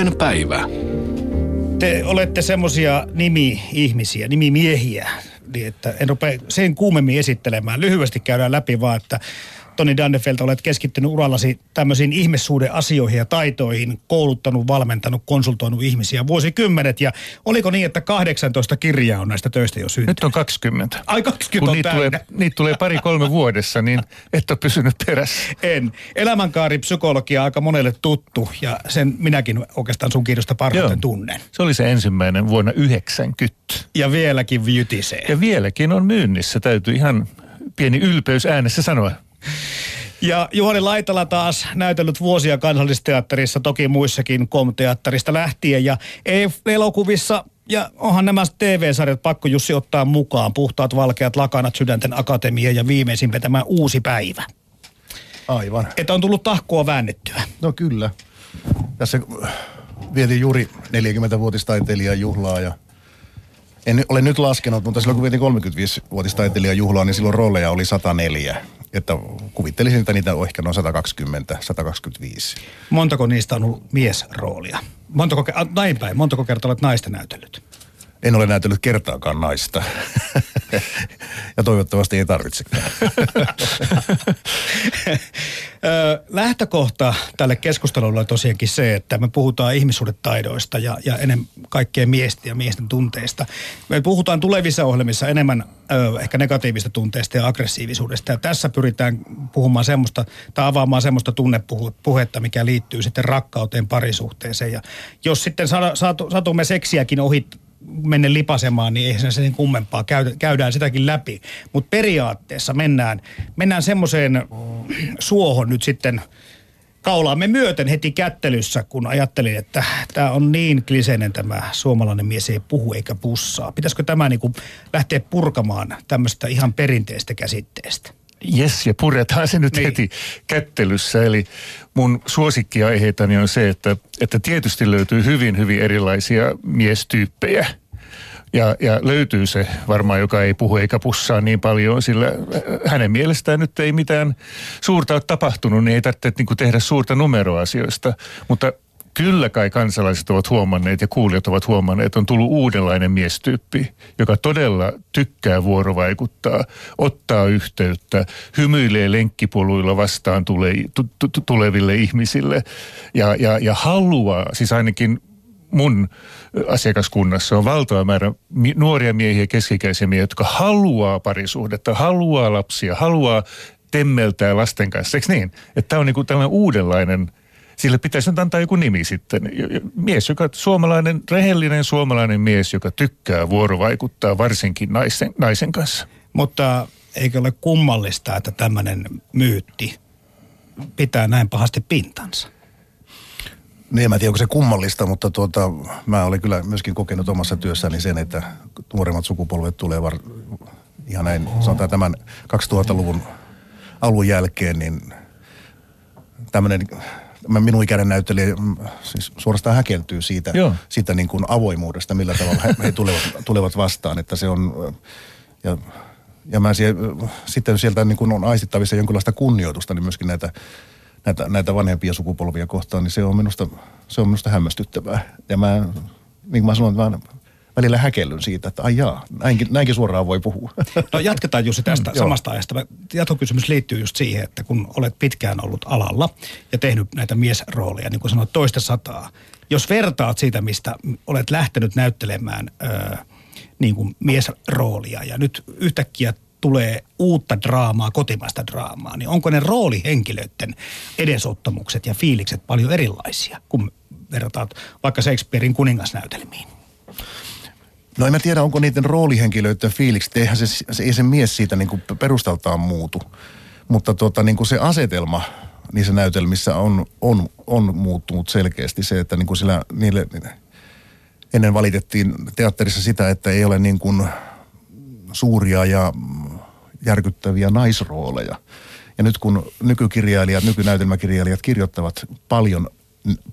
Ylen päivä. Te olette semmosia nimi-ihmisiä, nimimiehiä, niin että en rupea sen kuumemmin esittelemään. Lyhyesti käydään läpi vaan, että Toni Dannefeld, olet keskittynyt urallasi tämmöisiin ihmissuhdeasioihin ja taitoihin, kouluttanut, valmentanut, konsultoinut ihmisiä vuosikymmenet. Ja oliko niin, että 18 kirjaa on näistä töistä jo syntynyt? Nyt on 20. Ai 20 Kun on niitä täynnä. tulee, niitä tulee pari-kolme vuodessa, niin et ole pysynyt perässä. En. Elämänkaaripsykologia aika monelle tuttu ja sen minäkin oikeastaan sun kirjoista parhaiten Joo. tunnen. Se oli se ensimmäinen vuonna 90. Ja vieläkin jytisee. Ja vieläkin on myynnissä, täytyy ihan pieni ylpeys äänessä sanoa. Ja Juhani Laitala taas näytellyt vuosia kansallisteatterissa, toki muissakin komteatterista lähtien ja elokuvissa ja onhan nämä TV-sarjat pakko Jussi ottaa mukaan. Puhtaat valkeat lakanat, sydänten akatemia ja viimeisimpä tämä uusi päivä. Aivan. Että on tullut tahkoa väännettyä. No kyllä. Tässä vietiin juuri 40-vuotistaiteilijan juhlaa ja en ole nyt laskenut, mutta silloin kun vietiin 35-vuotistaiteilijan juhlaa, niin silloin rooleja oli 104. Että kuvittelisin, että niitä on ehkä noin 120, 125. Montako niistä on ollut miesroolia? Montako, näin päin, montako kertaa olet naista näytellyt? En ole näytellyt kertaakaan naista. ja toivottavasti ei tarvitsekaan. Ö, Lähtökohta tälle keskustelulle on tosiaankin se, että me puhutaan ihmissuhdetaidoista ja, ja ennen kaikkea miestä ja miesten tunteista. Me puhutaan tulevissa ohjelmissa enemmän ö, ehkä negatiivista tunteista ja aggressiivisuudesta. Ja tässä pyritään puhumaan semmoista, tai avaamaan semmoista tunnepuhetta, mikä liittyy sitten rakkauteen, parisuhteeseen. Ja jos sitten sa- saatu, satumme seksiäkin ohi menne lipasemaan, niin eihän se sen kummempaa. Käy, käydään sitäkin läpi. Mutta periaatteessa mennään, mennään semmoiseen suohon nyt sitten kaulaamme myöten heti kättelyssä, kun ajattelin, että tämä on niin kliseinen tämä suomalainen mies ei puhu eikä pussaa. Pitäisikö tämä niinku lähteä purkamaan tämmöistä ihan perinteistä käsitteestä? Jes, ja puretaan se nyt Niin. niin. heti kättelyssä. Eli mun suosikkiaiheitani on se, että, että tietysti löytyy hyvin, hyvin erilaisia miestyyppejä. Ja, ja löytyy se varmaan, joka ei puhu eikä pussaa niin paljon, sillä hänen mielestään nyt ei mitään suurta ole tapahtunut, niin ei tarvitse niin tehdä suurta numeroa asioista. Mutta kyllä kai kansalaiset ovat huomanneet ja kuulijat ovat huomanneet, että on tullut uudenlainen miestyyppi, joka todella tykkää vuorovaikuttaa, ottaa yhteyttä, hymyilee lenkkipoluilla vastaan tule, tu, tu, tuleville ihmisille ja, ja, ja haluaa, siis ainakin mun asiakaskunnassa on valtava määrä nuoria miehiä, keskikäisiä miehiä, jotka haluaa parisuhdetta, haluaa lapsia, haluaa temmeltää lasten kanssa. Eikö niin? Että tämä on niinku tällainen uudenlainen, sille pitäisi nyt antaa joku nimi sitten. Mies, joka suomalainen, rehellinen suomalainen mies, joka tykkää vuorovaikuttaa varsinkin naisen, naisen kanssa. Mutta eikö ole kummallista, että tämmöinen myytti pitää näin pahasti pintansa? Niin, en mä tiedä, onko se kummallista, mutta tuota, mä olen kyllä myöskin kokenut omassa työssäni sen, että nuoremmat sukupolvet tulee var, ihan näin, sanotaan tämän 2000-luvun alun jälkeen, niin tämmöinen minun ikäinen näyttelijä mm, siis suorastaan häkeltyy siitä, Joo. siitä niin kuin avoimuudesta, millä tavalla he, he tulevat, tulevat vastaan, että se on, ja, ja mä sie, sitten sieltä niin kuin on aistittavissa jonkinlaista kunnioitusta, niin myöskin näitä, näitä, näitä vanhempia sukupolvia kohtaan, niin se on minusta, se on minusta hämmästyttävää. Ja mä, niin kuin mä sanoin, mä välillä häkellyn siitä, että ai jaa, näinkin, näinkin suoraan voi puhua. No jatketaan Jussi tästä Mm, joo. samasta ajasta. Mä- Jatkokysymys liittyy just siihen, että kun olet pitkään ollut alalla ja tehnyt näitä miesrooleja, niin kuin sanoit, toista sataa. Jos vertaat siitä, mistä olet lähtenyt näyttelemään ö, niin kuin miesroolia ja nyt yhtäkkiä tulee uutta draamaa, kotimaista draamaa, niin onko ne roolihenkilöiden edesottamukset ja fiilikset paljon erilaisia, kun vertaat vaikka Shakespearein kuningasnäytelmiin? No en mä tiedä, onko niiden roolihenkilöiden fiilikset, eihän se, se, ei se mies siitä niin kuin perustaltaan muutu. Mutta tuota, niin kuin se asetelma niissä näytelmissä on, on, on muuttunut selkeästi se, että niin kuin sillä, niille, ennen valitettiin teatterissa sitä, että ei ole niin kuin suuria ja järkyttäviä naisrooleja. Ja nyt kun nykykirjailijat, nykynäytelmäkirjailijat kirjoittavat paljon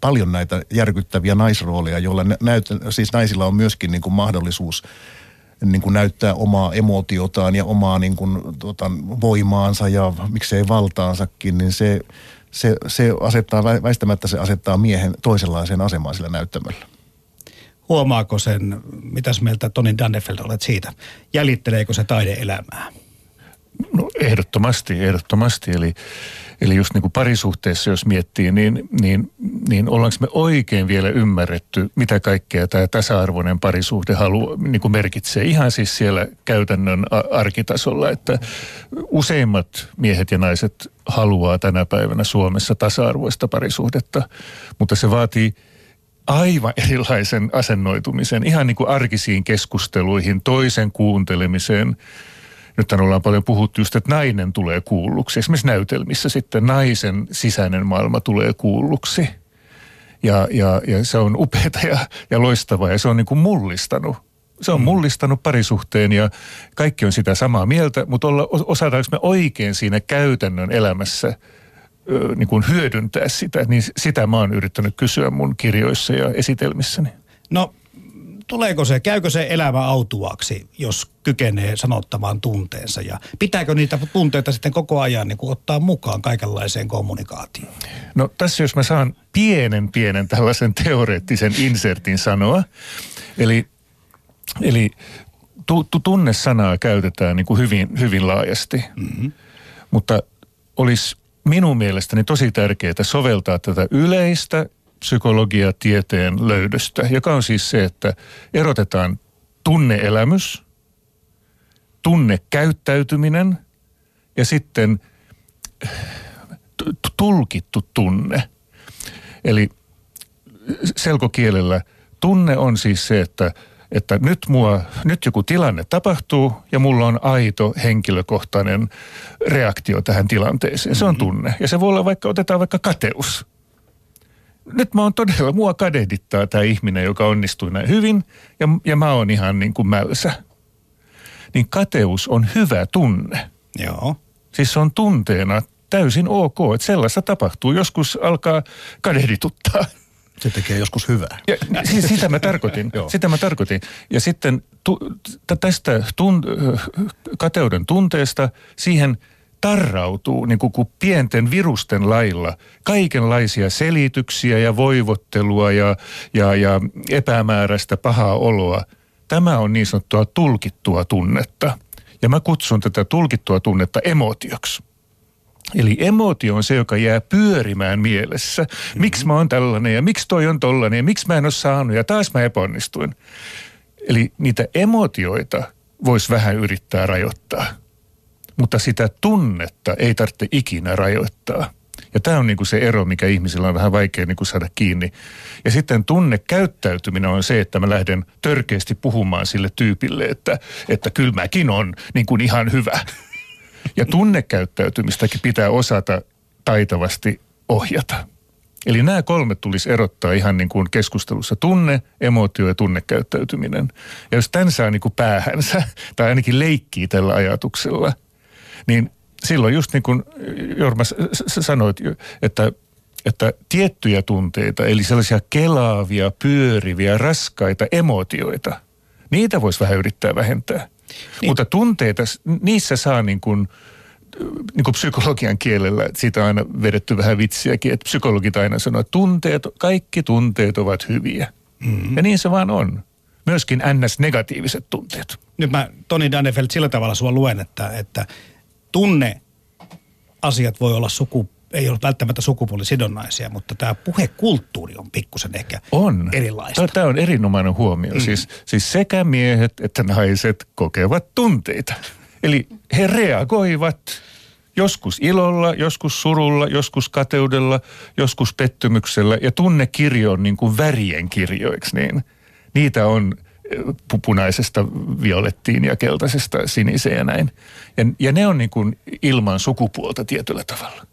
paljon näitä järkyttäviä naisrooleja, joilla nä- näyt, siis naisilla on myöskin niin kuin mahdollisuus niin kuin näyttää omaa emotiotaan ja omaa niin kuin, tuota, voimaansa ja miksei valtaansakin, niin se, se, se asettaa, väistämättä se asettaa miehen toisenlaiseen asemaan sillä näyttämöllä. Huomaako sen, mitäs mieltä Toni Dannefeld olet siitä? Jäljitteleekö se taideelämää? No ehdottomasti, ehdottomasti. Eli, eli just niin kuin parisuhteessa, jos miettii, niin, niin, niin ollaanko me oikein vielä ymmärretty, mitä kaikkea tämä tasa-arvoinen parisuhde halu, niin kuin merkitsee. Ihan siis siellä käytännön arkitasolla, että useimmat miehet ja naiset haluaa tänä päivänä Suomessa tasa-arvoista parisuhdetta, mutta se vaatii aivan erilaisen asennoitumisen, ihan niin kuin arkisiin keskusteluihin, toisen kuuntelemiseen – nyt ollaan paljon puhuttu just, että nainen tulee kuulluksi. Esimerkiksi näytelmissä sitten naisen sisäinen maailma tulee kuulluksi. Ja, ja, ja se on upeata ja, ja loistavaa ja se on niin kuin mullistanut. Se on mm. mullistanut parisuhteen ja kaikki on sitä samaa mieltä, mutta olla, osataanko me oikein siinä käytännön elämässä niin kuin hyödyntää sitä, niin sitä mä oon yrittänyt kysyä mun kirjoissa ja esitelmissäni. No tuleeko se, käykö se elämä autuaksi, jos kykenee sanottamaan tunteensa ja pitääkö niitä tunteita sitten koko ajan niin kuin ottaa mukaan kaikenlaiseen kommunikaatioon? No tässä jos mä saan pienen pienen tällaisen teoreettisen insertin sanoa, eli, eli tu, tu, tunnesanaa käytetään niin kuin hyvin, hyvin laajasti, mm-hmm. mutta olisi minun mielestäni tosi tärkeää soveltaa tätä yleistä psykologiatieteen löydöstä, joka on siis se, että erotetaan tunneelämys, tunnekäyttäytyminen ja sitten tulkittu tunne. Eli selkokielellä tunne on siis se, että, että nyt, mua, nyt joku tilanne tapahtuu ja mulla on aito henkilökohtainen reaktio tähän tilanteeseen. Se on mm-hmm. tunne. Ja se voi olla vaikka, otetaan vaikka kateus nyt mä oon todella, mua kadehdittaa tämä ihminen, joka onnistui näin hyvin ja, ja mä oon ihan niin kuin mälsä. Niin kateus on hyvä tunne. Joo. Siis se on tunteena täysin ok, että sellaista tapahtuu. Joskus alkaa kadehdituttaa. Se tekee joskus hyvää. Ja, siis sitä mä tarkoitin. sitä mä tarkoitin. Ja sitten tu, tästä tun, kateuden tunteesta siihen – tarrautuu niin kuin, kuin pienten virusten lailla kaikenlaisia selityksiä ja voivottelua ja, ja, ja epämääräistä pahaa oloa. Tämä on niin sanottua tulkittua tunnetta. Ja mä kutsun tätä tulkittua tunnetta emotioksi. Eli emotio on se, joka jää pyörimään mielessä. Mm-hmm. Miksi mä oon tällainen ja miksi toi on tollainen ja miksi mä en ole saanut ja taas mä epäonnistuin. Eli niitä emotioita voisi vähän yrittää rajoittaa mutta sitä tunnetta ei tarvitse ikinä rajoittaa. Ja tämä on niin kuin se ero, mikä ihmisillä on vähän vaikea niin kuin saada kiinni. Ja sitten tunnekäyttäytyminen on se, että mä lähden törkeästi puhumaan sille tyypille, että, että kyllä mäkin on niin kuin ihan hyvä. Ja tunnekäyttäytymistäkin pitää osata taitavasti ohjata. Eli nämä kolme tulisi erottaa ihan niin kuin keskustelussa. Tunne, emotio ja tunnekäyttäytyminen. Ja jos tämän saa niin kuin päähänsä, tai ainakin leikkii tällä ajatuksella – niin silloin just niin kuin Jorma sanoit, että että tiettyjä tunteita, eli sellaisia kelaavia, pyöriviä, raskaita emotioita, niitä voisi vähän yrittää vähentää. Niin. Mutta tunteita, niissä saa niin kuin, niin kuin psykologian kielellä, siitä on aina vedetty vähän vitsiäkin, että psykologit aina sanoo, että tunteet, kaikki tunteet ovat hyviä. Mm-hmm. Ja niin se vaan on. Myöskin ns-negatiiviset tunteet. Nyt mä Toni Dannefeld sillä tavalla sua luen, että, että tunne asiat voi olla suku, ei ole välttämättä sukupuolisidonnaisia, mutta tämä puhekulttuuri on pikkusen ehkä on. erilaista. Tämä on erinomainen huomio. Mm. Siis, siis sekä miehet että naiset kokevat tunteita. Eli he reagoivat joskus ilolla, joskus surulla, joskus kateudella, joskus pettymyksellä. Ja tunnekirjo on niin kuin värien kirjoiksi, niin niitä on punaisesta violettiin ja keltaisesta siniseen ja näin. Ja, ja ne on niin kuin ilman sukupuolta tietyllä tavalla.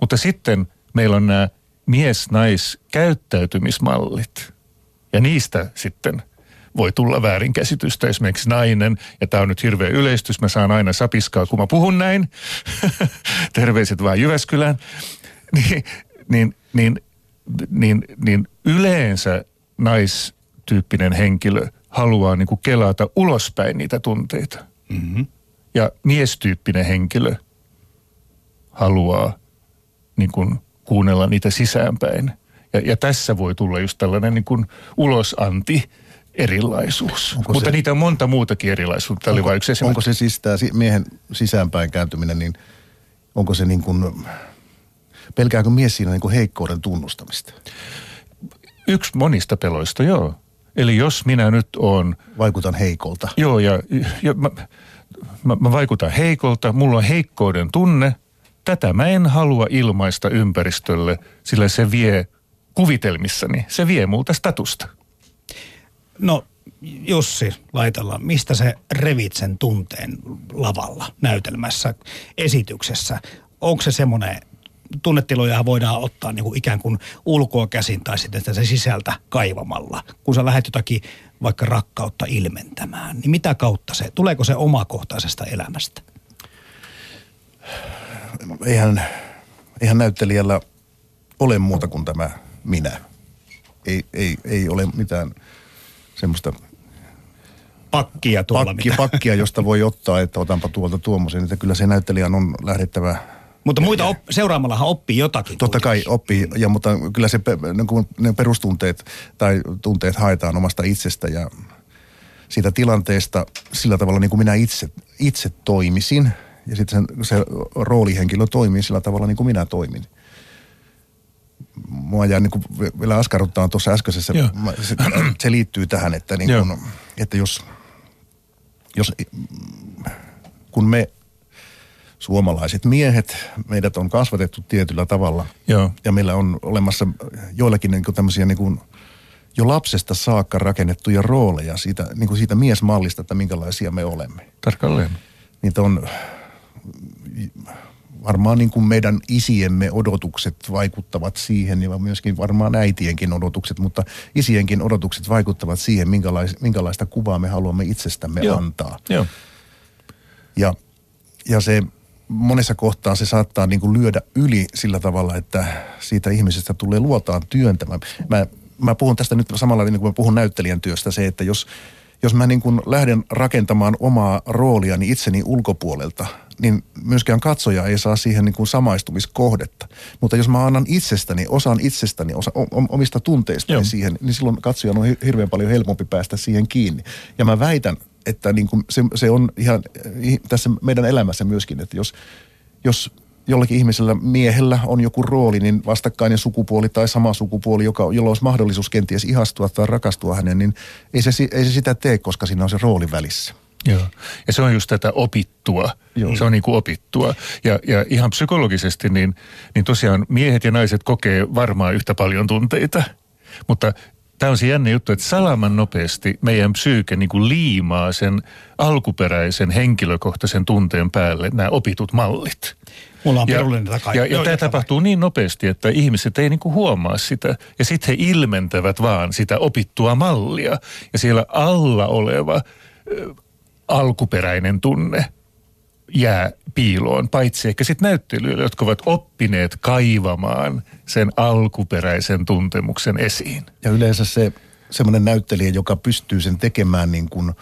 Mutta sitten meillä on nämä mies-nais-käyttäytymismallit. Ja niistä sitten voi tulla väärinkäsitystä. Esimerkiksi nainen, ja tämä on nyt hirveä yleistys, mä saan aina sapiskaa, kun mä puhun näin. Terveiset vaan Jyväskylään. Niin, niin, niin, niin, niin yleensä naistyyppinen henkilö haluaa niin kuin kelata ulospäin niitä tunteita. Mm-hmm. Ja miestyyppinen henkilö haluaa niin kuin kuunnella niitä sisäänpäin. Ja, ja tässä voi tulla just tällainen niin kuin ulosanti erilaisuus. Onko Mutta se, niitä on monta muutakin erilaisuutta. Tämä onko, oli yksi onko se siis tämä miehen sisäänpäin kääntyminen, niin onko se niin kuin, pelkääkö mies siinä niin kuin heikkouden tunnustamista? Yksi monista peloista, joo. Eli jos minä nyt on... Vaikutan heikolta. Joo, ja, ja mä, mä, mä vaikutan heikolta, mulla on heikkouden tunne. Tätä mä en halua ilmaista ympäristölle, sillä se vie kuvitelmissani, se vie multa statusta. No Jussi Laitalla, mistä se revit sen tunteen lavalla, näytelmässä, esityksessä? Onko se semmoinen, tunnetiloja voidaan ottaa niin kuin ikään kuin ulkoa käsin tai sitten se sisältä kaivamalla. Kun sä lähdet jotakin vaikka rakkautta ilmentämään, niin mitä kautta se, tuleeko se omakohtaisesta elämästä? Eihän, eihän näyttelijällä ole muuta kuin tämä minä. Ei, ei, ei ole mitään semmoista pakkia tuolla. Pakki, mitä. Pakkia, josta voi ottaa, että otanpa tuolta tuommoisen. Että kyllä se näyttelijän on lähdettävä mutta muita op, seuraamallahan oppii jotakin. Totta kai oppii, ja, mutta kyllä se, ne perustunteet tai tunteet haetaan omasta itsestä ja siitä tilanteesta sillä tavalla niin kuin minä itse, itse toimisin. Ja sitten se, se roolihenkilö toimii sillä tavalla niin kuin minä toimin mua jää niin kuin vielä askarruttaa tuossa äskeisessä, se, se liittyy tähän, että, niin kuin, että jos, jos kun me suomalaiset miehet, meidät on kasvatettu tietyllä tavalla Joo. ja meillä on olemassa joillakin niin kuin tämmöisiä niin kuin jo lapsesta saakka rakennettuja rooleja siitä, niin kuin siitä miesmallista, että minkälaisia me olemme. Tarkalleen. Niitä on varmaan niin kuin meidän isiemme odotukset vaikuttavat siihen ja myöskin varmaan äitienkin odotukset, mutta isienkin odotukset vaikuttavat siihen, minkälais, minkälaista kuvaa me haluamme itsestämme Joo. antaa. Joo. Ja, ja se monessa kohtaa se saattaa niin kuin lyödä yli sillä tavalla, että siitä ihmisestä tulee luotaan työntämä. Mä, mä puhun tästä nyt samalla niin kuin mä puhun näyttelijän työstä se, että jos, jos mä niin kuin lähden rakentamaan omaa rooliani itseni ulkopuolelta – niin myöskään katsoja ei saa siihen niin kuin samaistumiskohdetta. Mutta jos mä annan itsestäni, osaan itsestäni, osa, omista tunteistani Joo. siihen, niin silloin katsojan on hirveän paljon helpompi päästä siihen kiinni. Ja mä väitän, että niin kuin se, se on ihan tässä meidän elämässä myöskin, että jos, jos jollakin ihmisellä miehellä on joku rooli, niin vastakkainen sukupuoli tai sama sukupuoli, joka, jolla olisi mahdollisuus kenties ihastua tai rakastua hänen, niin ei se, ei se sitä tee, koska siinä on se rooli välissä. Joo. Ja se on just tätä opittua. Joo. Se on niin kuin opittua. Ja, ja ihan psykologisesti, niin, niin tosiaan miehet ja naiset kokee varmaan yhtä paljon tunteita. Mutta tämä on se jännä juttu, että salaman nopeasti meidän psyyke niin kuin liimaa sen alkuperäisen henkilökohtaisen tunteen päälle nämä opitut mallit. Mulla on ja, takai. Ja, ja, ja tämä tapahtuu niin nopeasti, että ihmiset ei niinku huomaa sitä. Ja sitten he ilmentävät vaan sitä opittua mallia. Ja siellä alla oleva alkuperäinen tunne jää piiloon, paitsi ehkä sitten näyttelyille, jotka ovat oppineet kaivamaan sen alkuperäisen tuntemuksen esiin. Ja yleensä se semmoinen näyttelijä, joka pystyy sen tekemään niin kuin,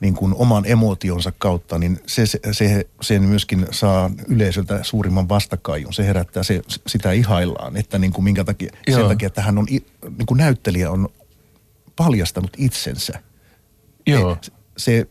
niin kuin oman emotionsa kautta, niin se, se, se, sen myöskin saa yleisöltä suurimman vastakaijun. Se herättää, se, sitä ihaillaan, että niin kuin minkä takia, sen takia, että hän on, niin kuin näyttelijä on paljastanut itsensä. Joo. Se,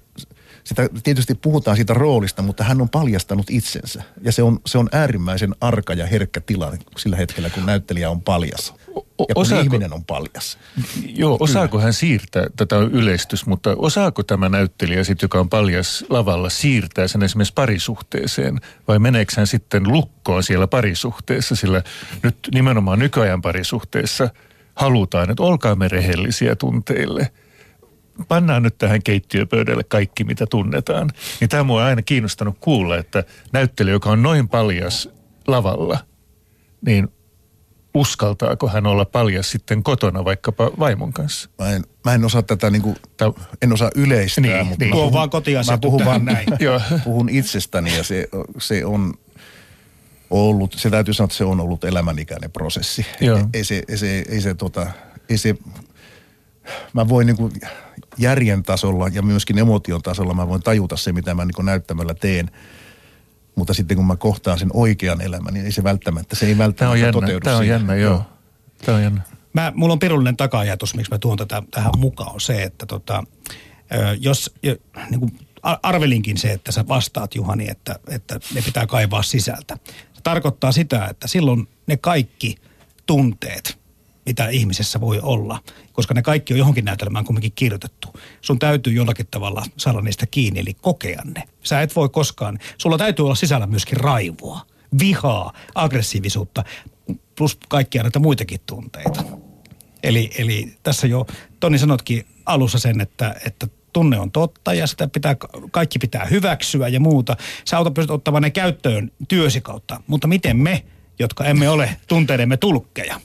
sitä, tietysti puhutaan siitä roolista, mutta hän on paljastanut itsensä. Ja se on, se on äärimmäisen arka ja herkkä tila sillä hetkellä, kun näyttelijä on paljas. Ja kun osaako, ihminen on paljas. Joo, osaako hän siirtää, tätä on yleistys, mutta osaako tämä näyttelijä sitten, joka on paljas lavalla, siirtää sen esimerkiksi parisuhteeseen? Vai meneekö hän sitten lukkoon siellä parisuhteessa? Sillä nyt nimenomaan nykyajan parisuhteessa halutaan, että olkaamme rehellisiä tunteille – pannaan nyt tähän keittiöpöydälle kaikki, mitä tunnetaan. Niin tämä mua on aina kiinnostanut kuulla, että näyttelijä, joka on noin paljas lavalla, niin uskaltaako hän olla paljas sitten kotona vaikkapa vaimon kanssa? Mä en, mä en osaa tätä niinku, en osaa yleistää, niin, mutta niin. mä puhun, vaan mä puhun vaan näin. puhun itsestäni ja se, se on ollut, se täytyy sanoa, että se on ollut elämänikäinen prosessi. Joo. Ei se, ei se, ei se, tota, ei se mä voin niin kuin järjen tasolla ja myöskin emotion tasolla mä voin tajuta se, mitä mä niin kuin näyttämällä teen. Mutta sitten kun mä kohtaan sen oikean elämän, niin ei se välttämättä, se ei välttämättä Tämä on jännä, toteudu tämä on jännä joo. Tämä on jännä. Mä, mulla on pirullinen taka-ajatus, miksi mä tuon tätä tähän mukaan, on se, että tota, jos jo, niin kuin arvelinkin se, että sä vastaat Juhani, että, että ne pitää kaivaa sisältä. Se tarkoittaa sitä, että silloin ne kaikki tunteet, mitä ihmisessä voi olla, koska ne kaikki on johonkin näytelmään kumminkin kirjoitettu. Sun täytyy jollakin tavalla saada niistä kiinni, eli kokea ne. Sä et voi koskaan, sulla täytyy olla sisällä myöskin raivoa, vihaa, aggressiivisuutta, plus kaikkia näitä muitakin tunteita. Eli, eli tässä jo, Toni sanotkin alussa sen, että, että tunne on totta ja sitä pitää, kaikki pitää hyväksyä ja muuta. Sä auta pystyt ottamaan ne käyttöön työsi kautta, mutta miten me, jotka emme ole tunteidemme tulkkeja?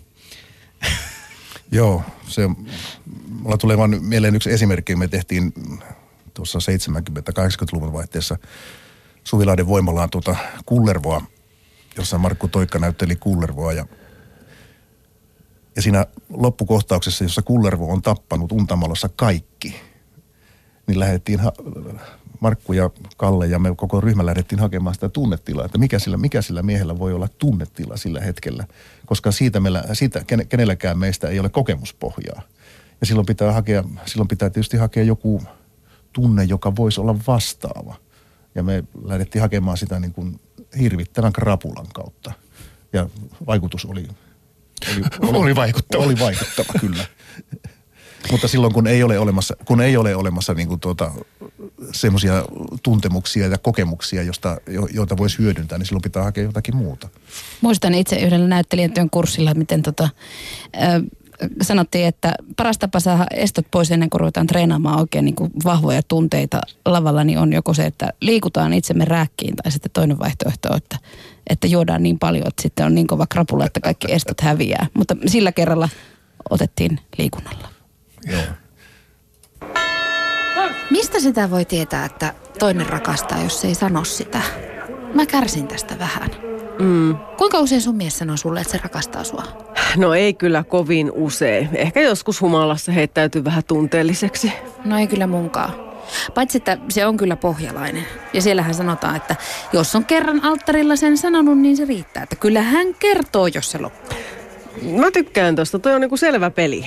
Joo, se, mulla tulee vaan mieleen yksi esimerkki. Me tehtiin tuossa 70-80-luvun vaihteessa Suvilahden voimalaan tuota Kullervoa, jossa Markku Toikka näytteli Kullervoa ja ja siinä loppukohtauksessa, jossa Kullervo on tappanut Untamalossa kaikki, niin lähdettiin, ha- Markku ja Kalle ja me koko ryhmä lähdettiin hakemaan sitä tunnetilaa, että mikä sillä, mikä sillä miehellä voi olla tunnetila sillä hetkellä, koska siitä, meillä, siitä ken- kenelläkään meistä ei ole kokemuspohjaa. Ja silloin pitää, hakea, silloin pitää tietysti hakea joku tunne, joka voisi olla vastaava. Ja me lähdettiin hakemaan sitä niin kuin hirvittävän krapulan kautta. Ja vaikutus oli oli, Oli vaikuttava. Oli vaikuttava, kyllä. Mutta silloin kun ei ole olemassa, kun ei ole olemassa niin kuin tuota, semmoisia tuntemuksia ja kokemuksia, josta, jo, joita voisi hyödyntää, niin silloin pitää hakea jotakin muuta. Muistan itse yhdellä näyttelijätyön kurssilla, miten tota, ö, sanottiin, että paras tapa saada estot pois ennen kuin ruvetaan treenaamaan oikein niin kuin vahvoja tunteita lavalla, niin on joko se, että liikutaan itsemme rääkkiin tai sitten toinen vaihtoehto, että, että juodaan niin paljon, että sitten on niin kova krapula, että kaikki estot häviää. Mutta sillä kerralla otettiin liikunnalla. Joo. Mistä sitä voi tietää, että toinen rakastaa, jos ei sano sitä? Mä kärsin tästä vähän. Mm. Kuinka usein sun mies sanoo sulle, että se rakastaa sua? No ei kyllä kovin usein. Ehkä joskus humalassa heittäytyy vähän tunteelliseksi. No ei kyllä munkaan. Paitsi, että se on kyllä pohjalainen. Ja siellähän sanotaan, että jos on kerran alttarilla sen sanonut, niin se riittää. Että kyllä hän kertoo, jos se loppuu. Mä tykkään tosta, toi on niinku selvä peli.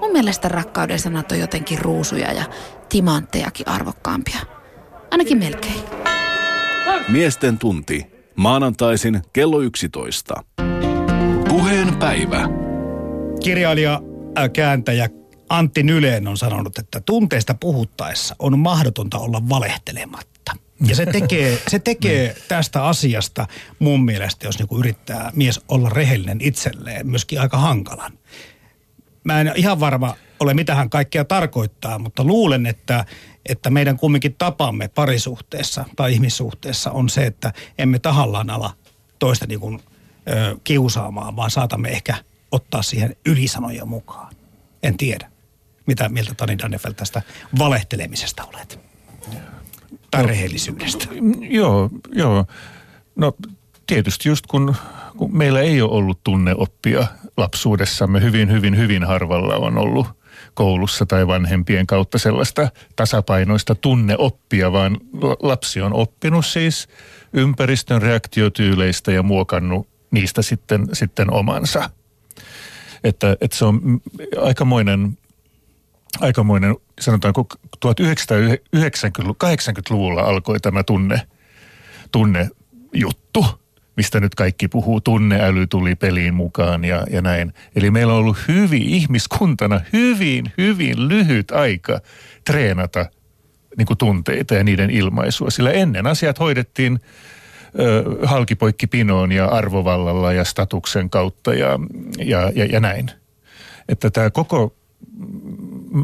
Mun mielestä rakkauden sanat on jotenkin ruusuja ja timanttejakin arvokkaampia. Ainakin melkein. Miesten tunti. Maanantaisin kello 11. Puheen päivä. Kirjailija, äh, kääntäjä Antti Nyleen on sanonut, että tunteista puhuttaessa on mahdotonta olla valehtelematta. Ja se tekee, se tekee tästä asiasta mun mielestä, jos niinku yrittää mies olla rehellinen itselleen, myöskin aika hankalan. Mä en ihan varma ole, mitä hän kaikkea tarkoittaa, mutta luulen, että, että meidän kumminkin tapamme parisuhteessa tai ihmissuhteessa on se, että emme tahallaan ala toista niin kuin, ö, kiusaamaan, vaan saatamme ehkä ottaa siihen ylisanoja mukaan. En tiedä. Mitä mieltä Tani Dannefeld tästä valehtelemisesta olet? Tai rehellisyydestä. Joo, joo. No tietysti just kun, kun meillä ei ole ollut tunneoppia lapsuudessamme, hyvin, hyvin, hyvin harvalla on ollut koulussa tai vanhempien kautta sellaista tasapainoista tunneoppia, vaan lapsi on oppinut siis ympäristön reaktiotyyleistä ja muokannut niistä sitten, sitten omansa. Että, että se on aikamoinen aikamoinen, sanotaanko 1980-luvulla alkoi tämä tunne, tunnejuttu, mistä nyt kaikki puhuu. Tunneäly tuli peliin mukaan ja, ja näin. Eli meillä on ollut hyvin ihmiskuntana hyvin, hyvin lyhyt aika treenata niin kuin tunteita ja niiden ilmaisua. Sillä ennen asiat hoidettiin halkipoikki pinoon ja arvovallalla ja statuksen kautta ja, ja, ja, ja näin. Että tämä koko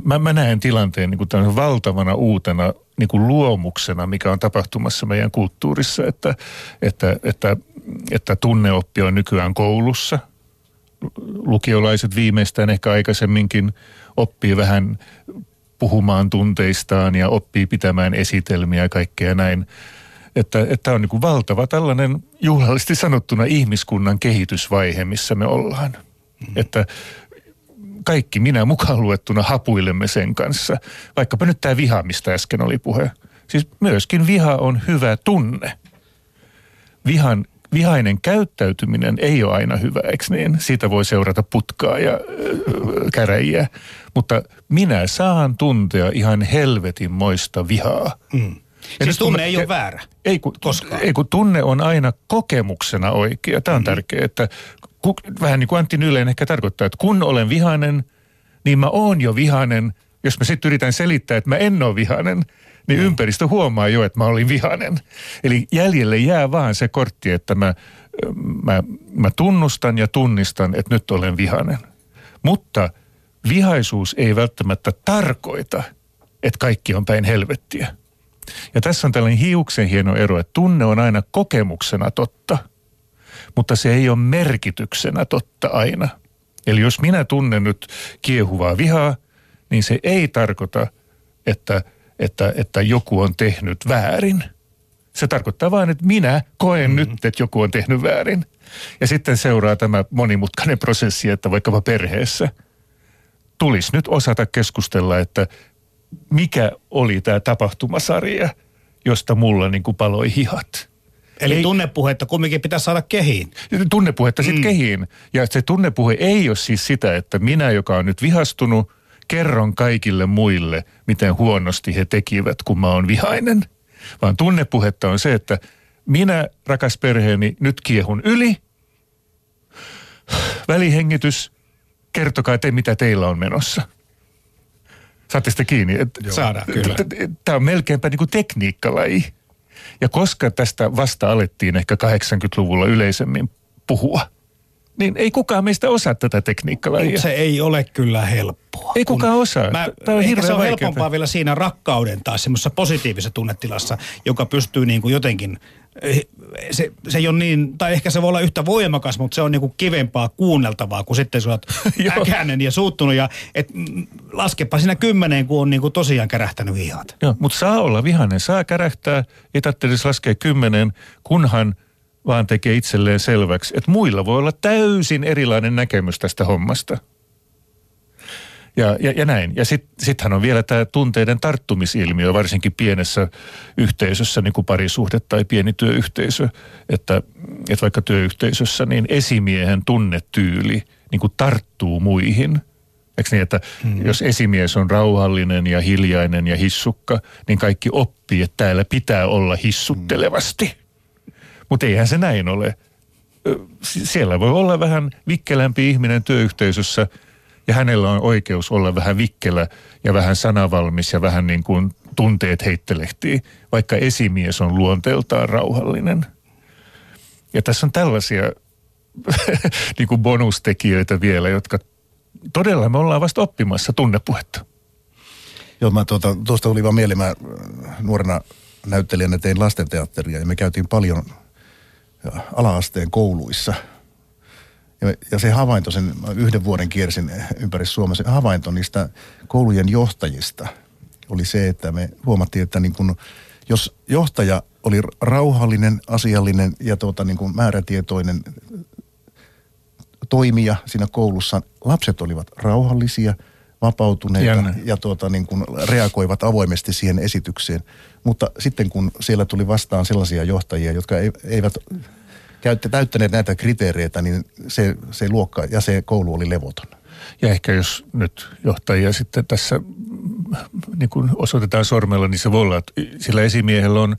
mä, mä näen tilanteen niin kuin valtavana uutena niin kuin luomuksena, mikä on tapahtumassa meidän kulttuurissa, että, että, että, että tunneoppi on nykyään koulussa. Lukiolaiset viimeistään ehkä aikaisemminkin oppii vähän puhumaan tunteistaan ja oppii pitämään esitelmiä ja kaikkea näin. Että, että on niin valtava tällainen juhlallisesti sanottuna ihmiskunnan kehitysvaihe, missä me ollaan. Mm. Että kaikki minä mukaan luettuna hapuilemme sen kanssa. Vaikkapa nyt tämä viha, mistä äsken oli puhe. Siis myöskin viha on hyvä tunne. vihan, vihainen käyttäytyminen ei ole aina hyvä, eikö niin? Siitä voi seurata putkaa ja ö, käräjiä. Mutta minä saan tuntea ihan helvetin moista vihaa. Mm. Ja Siis kun tunne mä- ei ole väärä. Ei kun, Koskaan. ei kun tunne on aina kokemuksena oikea. Tämä on mm. tärkeää, että ku, vähän niin kuin Antti Nyleen ehkä tarkoittaa, että kun olen vihainen, niin mä oon jo vihainen. Jos mä sitten yritän selittää, että mä en ole vihainen, niin mm. ympäristö huomaa jo, että mä olin vihainen. Eli jäljelle jää vaan se kortti, että mä, mä, mä tunnustan ja tunnistan, että nyt olen vihainen. Mutta vihaisuus ei välttämättä tarkoita, että kaikki on päin helvettiä. Ja tässä on tällainen hiuksen hieno ero, että tunne on aina kokemuksena totta, mutta se ei ole merkityksenä totta aina. Eli jos minä tunnen nyt kiehuvaa vihaa, niin se ei tarkoita, että, että, että joku on tehnyt väärin. Se tarkoittaa vain, että minä koen mm. nyt, että joku on tehnyt väärin. Ja sitten seuraa tämä monimutkainen prosessi, että vaikkapa perheessä tulisi nyt osata keskustella, että mikä oli tämä tapahtumasarja, josta mulla niin kuin paloi hihat. Eli Ei- tunnepuhetta kumminkin pitäisi saada kehiin. Tunnepuhetta sitten mm. kehiin. Ja se tunnepuhe ei ole siis sitä, että minä, joka on nyt vihastunut, kerron kaikille muille, miten huonosti he tekivät, kun mä oon vihainen. Vaan tunnepuhetta on se, että minä, rakas perheeni, nyt kiehun yli. Välihengitys, kertokaa te, mitä teillä on menossa. Saatte sitä kiinni? Saadaan, kyllä. Tämä on melkeinpä niin kuin tekniikkalaji. Ja koska tästä vasta alettiin ehkä 80-luvulla yleisemmin puhua, niin ei kukaan meistä osaa tätä tekniikkalajia. Se ei ole kyllä helppoa. Ei kukaan osaa. Mä, Tää on se on vaikeata. helpompaa vielä siinä rakkauden tai semmoisessa positiivisessa tunnetilassa, joka pystyy niin kuin jotenkin, eh, se, se ei ole niin, tai ehkä se voi olla yhtä voimakas, mutta se on niin kuin kivempaa kuunneltavaa, kun sitten sä oot äkäinen ja suuttunut ja et, mm, laskepa siinä kymmeneen, kun on niin kuin tosiaan kärähtänyt hihat. Joo, mutta saa olla vihainen, saa kärähtää, ei tarvitse edes laskea kymmeneen, kunhan vaan tekee itselleen selväksi, että muilla voi olla täysin erilainen näkemys tästä hommasta. Ja, ja, ja näin. Ja sitten sittenhän on vielä tämä tunteiden tarttumisilmiö, varsinkin pienessä yhteisössä, niin kuin parisuhde tai pieni työyhteisö. Että, että vaikka työyhteisössä, niin esimiehen tunnetyyli niin kuin tarttuu muihin. Eikö niin, että hmm. jos esimies on rauhallinen ja hiljainen ja hissukka, niin kaikki oppii, että täällä pitää olla hissuttelevasti. Mutta eihän se näin ole. Siellä voi olla vähän vikkelämpi ihminen työyhteisössä ja hänellä on oikeus olla vähän vikkelä ja vähän sanavalmis ja vähän niin kuin tunteet heittelehtii, vaikka esimies on luonteeltaan rauhallinen. Ja tässä on tällaisia niin kuin bonustekijöitä vielä, jotka todella me ollaan vasta oppimassa tunnepuhetta. Joo, mä tuota, tuosta tuli vaan mieleen, mä nuorena näyttelijänä tein lastenteatteria ja me käytiin paljon ala-asteen kouluissa. Ja, ja se havainto, sen yhden vuoden kiersin ympäri Suomea, se havainto niistä koulujen johtajista oli se, että me huomattiin, että niin kun, jos johtaja oli rauhallinen, asiallinen ja tuota, niin kuin määrätietoinen toimija siinä koulussa. Lapset olivat rauhallisia, vapautuneita Jännä. ja tuota, niin kuin reagoivat avoimesti siihen esitykseen. Mutta sitten kun siellä tuli vastaan sellaisia johtajia, jotka ei- eivät käyttä, täyttäneet näitä kriteereitä, niin se, se luokka ja se koulu oli levoton. Ja ehkä jos nyt johtajia sitten tässä mm, niin kuin osoitetaan sormella, niin se voi olla, että sillä esimiehellä on,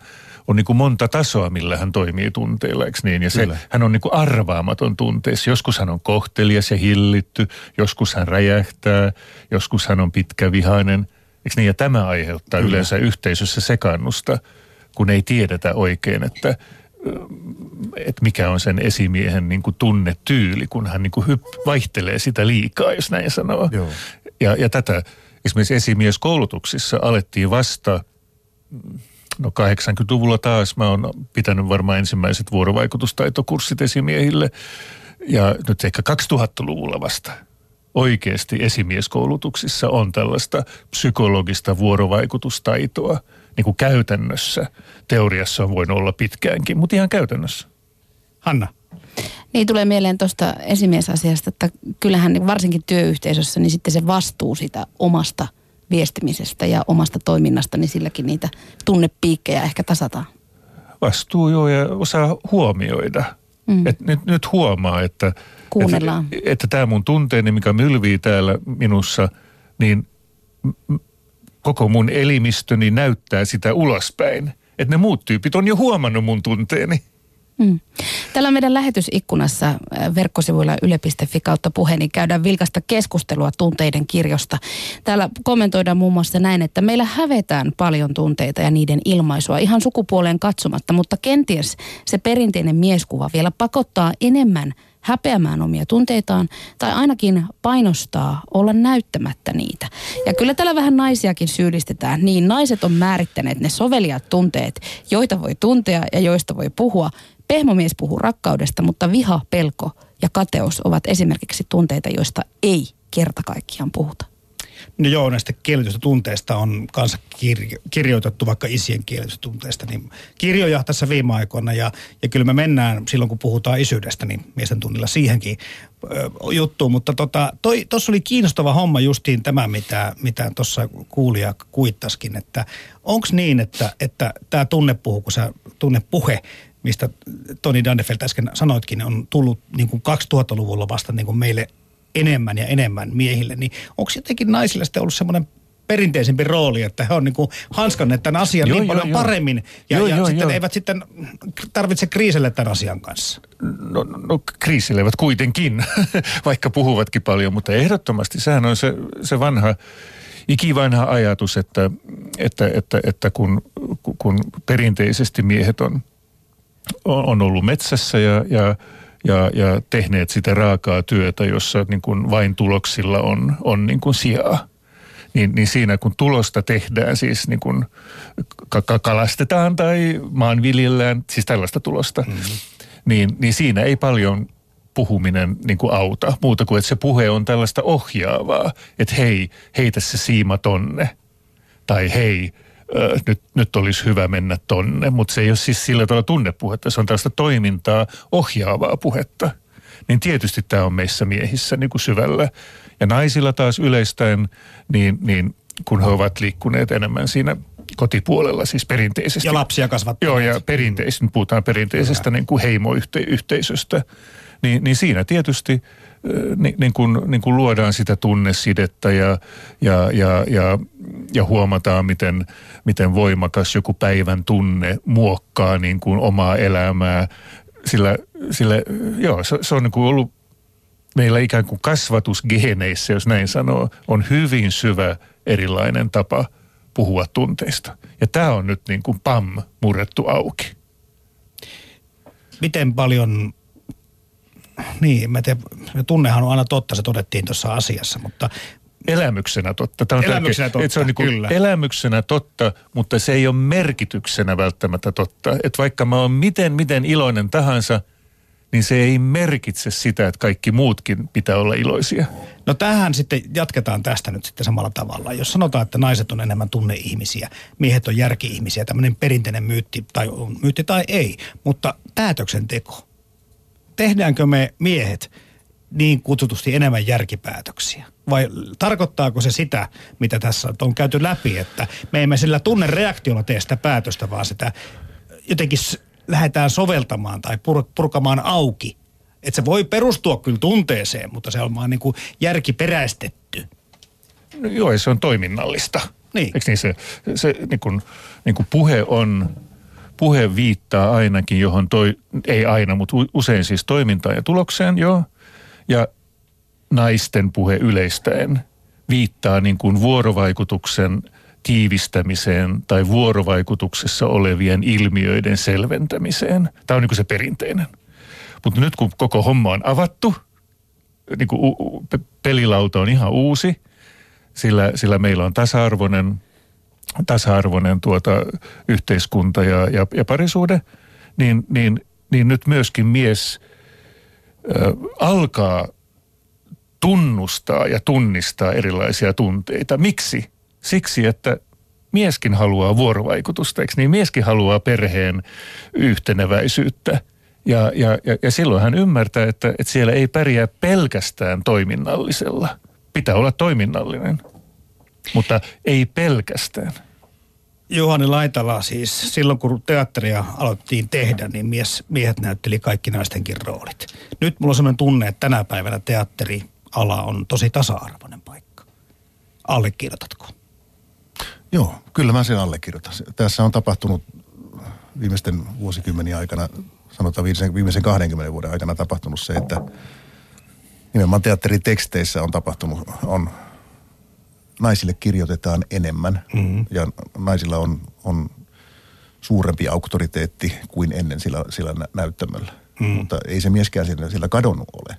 on niin kuin monta tasoa, millä hän toimii tunteilla, eikö niin? Ja se, Kyllä. hän on niin kuin arvaamaton tunteessa. Joskus hän on kohtelias ja hillitty, joskus hän räjähtää, joskus hän on pitkävihainen. Eikö niin? Ja tämä aiheuttaa Kyllä. yleensä yhteisössä sekannusta, kun ei tiedetä oikein, että että mikä on sen esimiehen niin kuin tunnetyyli, kun hän niin kuin hypp- vaihtelee sitä liikaa, jos näin sanoo. Joo. Ja, ja tätä esimerkiksi esimieskoulutuksissa alettiin vasta, no 80-luvulla taas, mä oon pitänyt varmaan ensimmäiset vuorovaikutustaitokurssit esimiehille, ja nyt ehkä 2000-luvulla vasta oikeasti esimieskoulutuksissa on tällaista psykologista vuorovaikutustaitoa niin kuin käytännössä. Teoriassa on voinut olla pitkäänkin, mutta ihan käytännössä. Hanna. Niin tulee mieleen tuosta esimiesasiasta, että kyllähän varsinkin työyhteisössä, niin sitten se vastuu sitä omasta viestimisestä ja omasta toiminnasta, niin silläkin niitä tunnepiikkejä ehkä tasataan. vastuu joo ja osaa huomioida. Mm. Et nyt, nyt huomaa, että, Kuunnellaan. että, että tämä mun tunteeni, mikä mylvii täällä minussa, niin koko mun elimistöni näyttää sitä ulospäin. Että ne muut tyypit on jo huomannut mun tunteeni. Mm. Täällä meidän lähetysikkunassa äh, verkkosivuilla yle.fi kautta puheen, niin käydään vilkasta keskustelua tunteiden kirjosta. Täällä kommentoidaan muun muassa näin, että meillä hävetään paljon tunteita ja niiden ilmaisua ihan sukupuoleen katsomatta, mutta kenties se perinteinen mieskuva vielä pakottaa enemmän häpeämään omia tunteitaan tai ainakin painostaa olla näyttämättä niitä. Ja kyllä täällä vähän naisiakin syyllistetään. Niin, naiset on määrittäneet ne soveliat tunteet, joita voi tuntea ja joista voi puhua. Pehmomies puhuu rakkaudesta, mutta viha, pelko ja kateus ovat esimerkiksi tunteita, joista ei kerta kaikkiaan puhuta. No joo, näistä kielletyistä tunteista on kanssa kirjo, kirjoitettu vaikka isien kielletyistä tunteista, niin kirjoja tässä viime aikoina ja, ja kyllä me mennään silloin kun puhutaan isyydestä, niin miesten tunnilla siihenkin ö, juttuun, mutta tuossa tota, oli kiinnostava homma justiin tämä, mitä, tuossa kuulija kuittaskin, että onko niin, että, että tämä tunnepuhu, kun sä tunnepuhe, mistä Toni Dandefeld äsken sanoitkin, on tullut niin kuin 2000-luvulla vasta niin kuin meille enemmän ja enemmän miehille, niin onko jotenkin naisille sitten ollut semmoinen perinteisempi rooli, että he on niin kuin hanskanneet tämän asian joo, niin paljon joo, paremmin ja, joo, ja joo, sitten joo. eivät sitten tarvitse kriiselle tämän asian kanssa? No, no kriisilevät kuitenkin, vaikka puhuvatkin paljon, mutta ehdottomasti sehän on se, se vanha ikivanha ajatus, että, että, että, että kun, kun perinteisesti miehet on, on ollut metsässä ja, ja ja, ja tehneet sitä raakaa työtä, jossa niin kuin vain tuloksilla on, on niin kuin sijaa. Niin, niin siinä kun tulosta tehdään, siis niin kuin kalastetaan tai maanviljellään, siis tällaista tulosta, mm-hmm. niin, niin siinä ei paljon puhuminen niin kuin auta. Muuta kuin, että se puhe on tällaista ohjaavaa, että hei, heitä se siima tonne. Tai hei, nyt, nyt olisi hyvä mennä tonne, mutta se ei ole siis sillä tavalla tunnepuhetta, se on tällaista toimintaa ohjaavaa puhetta. Niin tietysti tämä on meissä miehissä niin kuin syvällä. Ja naisilla taas yleistäen, niin, niin kun he ovat liikkuneet enemmän siinä kotipuolella, siis perinteisesti. Ja lapsia kasvattaa. Joo, ja perinteisesti, puhutaan perinteisestä niin kuin heimoyhteisöstä, niin, niin siinä tietysti – niin, niin, kuin, niin kuin luodaan sitä tunnesidettä ja, ja, ja, ja, ja huomataan, miten, miten voimakas joku päivän tunne muokkaa niin kuin omaa elämää. Sillä, sillä joo, se, se on niin kuin ollut meillä ikään kuin kasvatusgeeneissä, jos näin sanoo, on hyvin syvä erilainen tapa puhua tunteista. Ja tämä on nyt niin kuin pam murrettu auki. Miten paljon niin, mä tiedän, tunnehan on aina totta, se todettiin tuossa asiassa, mutta elämyksenä totta. Tämä on elämyksenä tärkeä, totta, se on niin kuin kyllä. Elämyksenä totta, mutta se ei ole merkityksenä välttämättä totta. Että vaikka mä oon miten, miten iloinen tahansa, niin se ei merkitse sitä, että kaikki muutkin pitää olla iloisia. No tähän sitten jatketaan tästä nyt sitten samalla tavalla. Jos sanotaan, että naiset on enemmän tunneihmisiä, miehet on järki-ihmisiä, tämmöinen perinteinen myytti tai on myytti tai ei, mutta päätöksenteko tehdäänkö me miehet niin kutsutusti enemmän järkipäätöksiä? Vai tarkoittaako se sitä, mitä tässä on käyty läpi, että me emme sillä tunne reaktiolla tee sitä päätöstä, vaan sitä jotenkin lähdetään soveltamaan tai pur- purkamaan auki. Että se voi perustua kyllä tunteeseen, mutta se on vaan niin kuin järkiperäistetty. No joo, se on toiminnallista. Niin. Eikö niin se, se niin kuin, niin kuin puhe on puhe viittaa ainakin johon toi, ei aina, mutta usein siis toimintaan ja tulokseen, joo. Ja naisten puhe yleistäen viittaa niin kuin vuorovaikutuksen tiivistämiseen tai vuorovaikutuksessa olevien ilmiöiden selventämiseen. Tämä on niin kuin se perinteinen. Mutta nyt kun koko homma on avattu, niin kuin u- pelilauta on ihan uusi, sillä, sillä meillä on tasa-arvoinen tasa-arvoinen tuota, yhteiskunta ja, ja, ja parisuhde, niin, niin, niin nyt myöskin mies ö, alkaa tunnustaa ja tunnistaa erilaisia tunteita. Miksi? Siksi, että mieskin haluaa vuorovaikutusta, eikö niin? Mieskin haluaa perheen yhteneväisyyttä. Ja, ja, ja, ja silloin hän ymmärtää, että, että siellä ei pärjää pelkästään toiminnallisella. Pitää olla toiminnallinen, mutta ei pelkästään. Juhani Laitala siis, silloin kun teatteria aloittiin tehdä, niin mies, miehet näytteli kaikki naistenkin roolit. Nyt mulla on sellainen tunne, että tänä päivänä teatteriala on tosi tasa-arvoinen paikka. Allekirjoitatko? Joo, kyllä mä sen allekirjoitan. Tässä on tapahtunut viimeisten vuosikymmenen aikana, sanotaan viimeisen, viimeisen 20 vuoden aikana tapahtunut se, että nimenomaan teatteriteksteissä on tapahtunut, on naisille kirjoitetaan enemmän mm-hmm. ja naisilla on, on suurempi auktoriteetti kuin ennen sillä, sillä nä- näyttämöllä. Mm. Mutta ei se mieskään sillä, sillä kadonnut ole.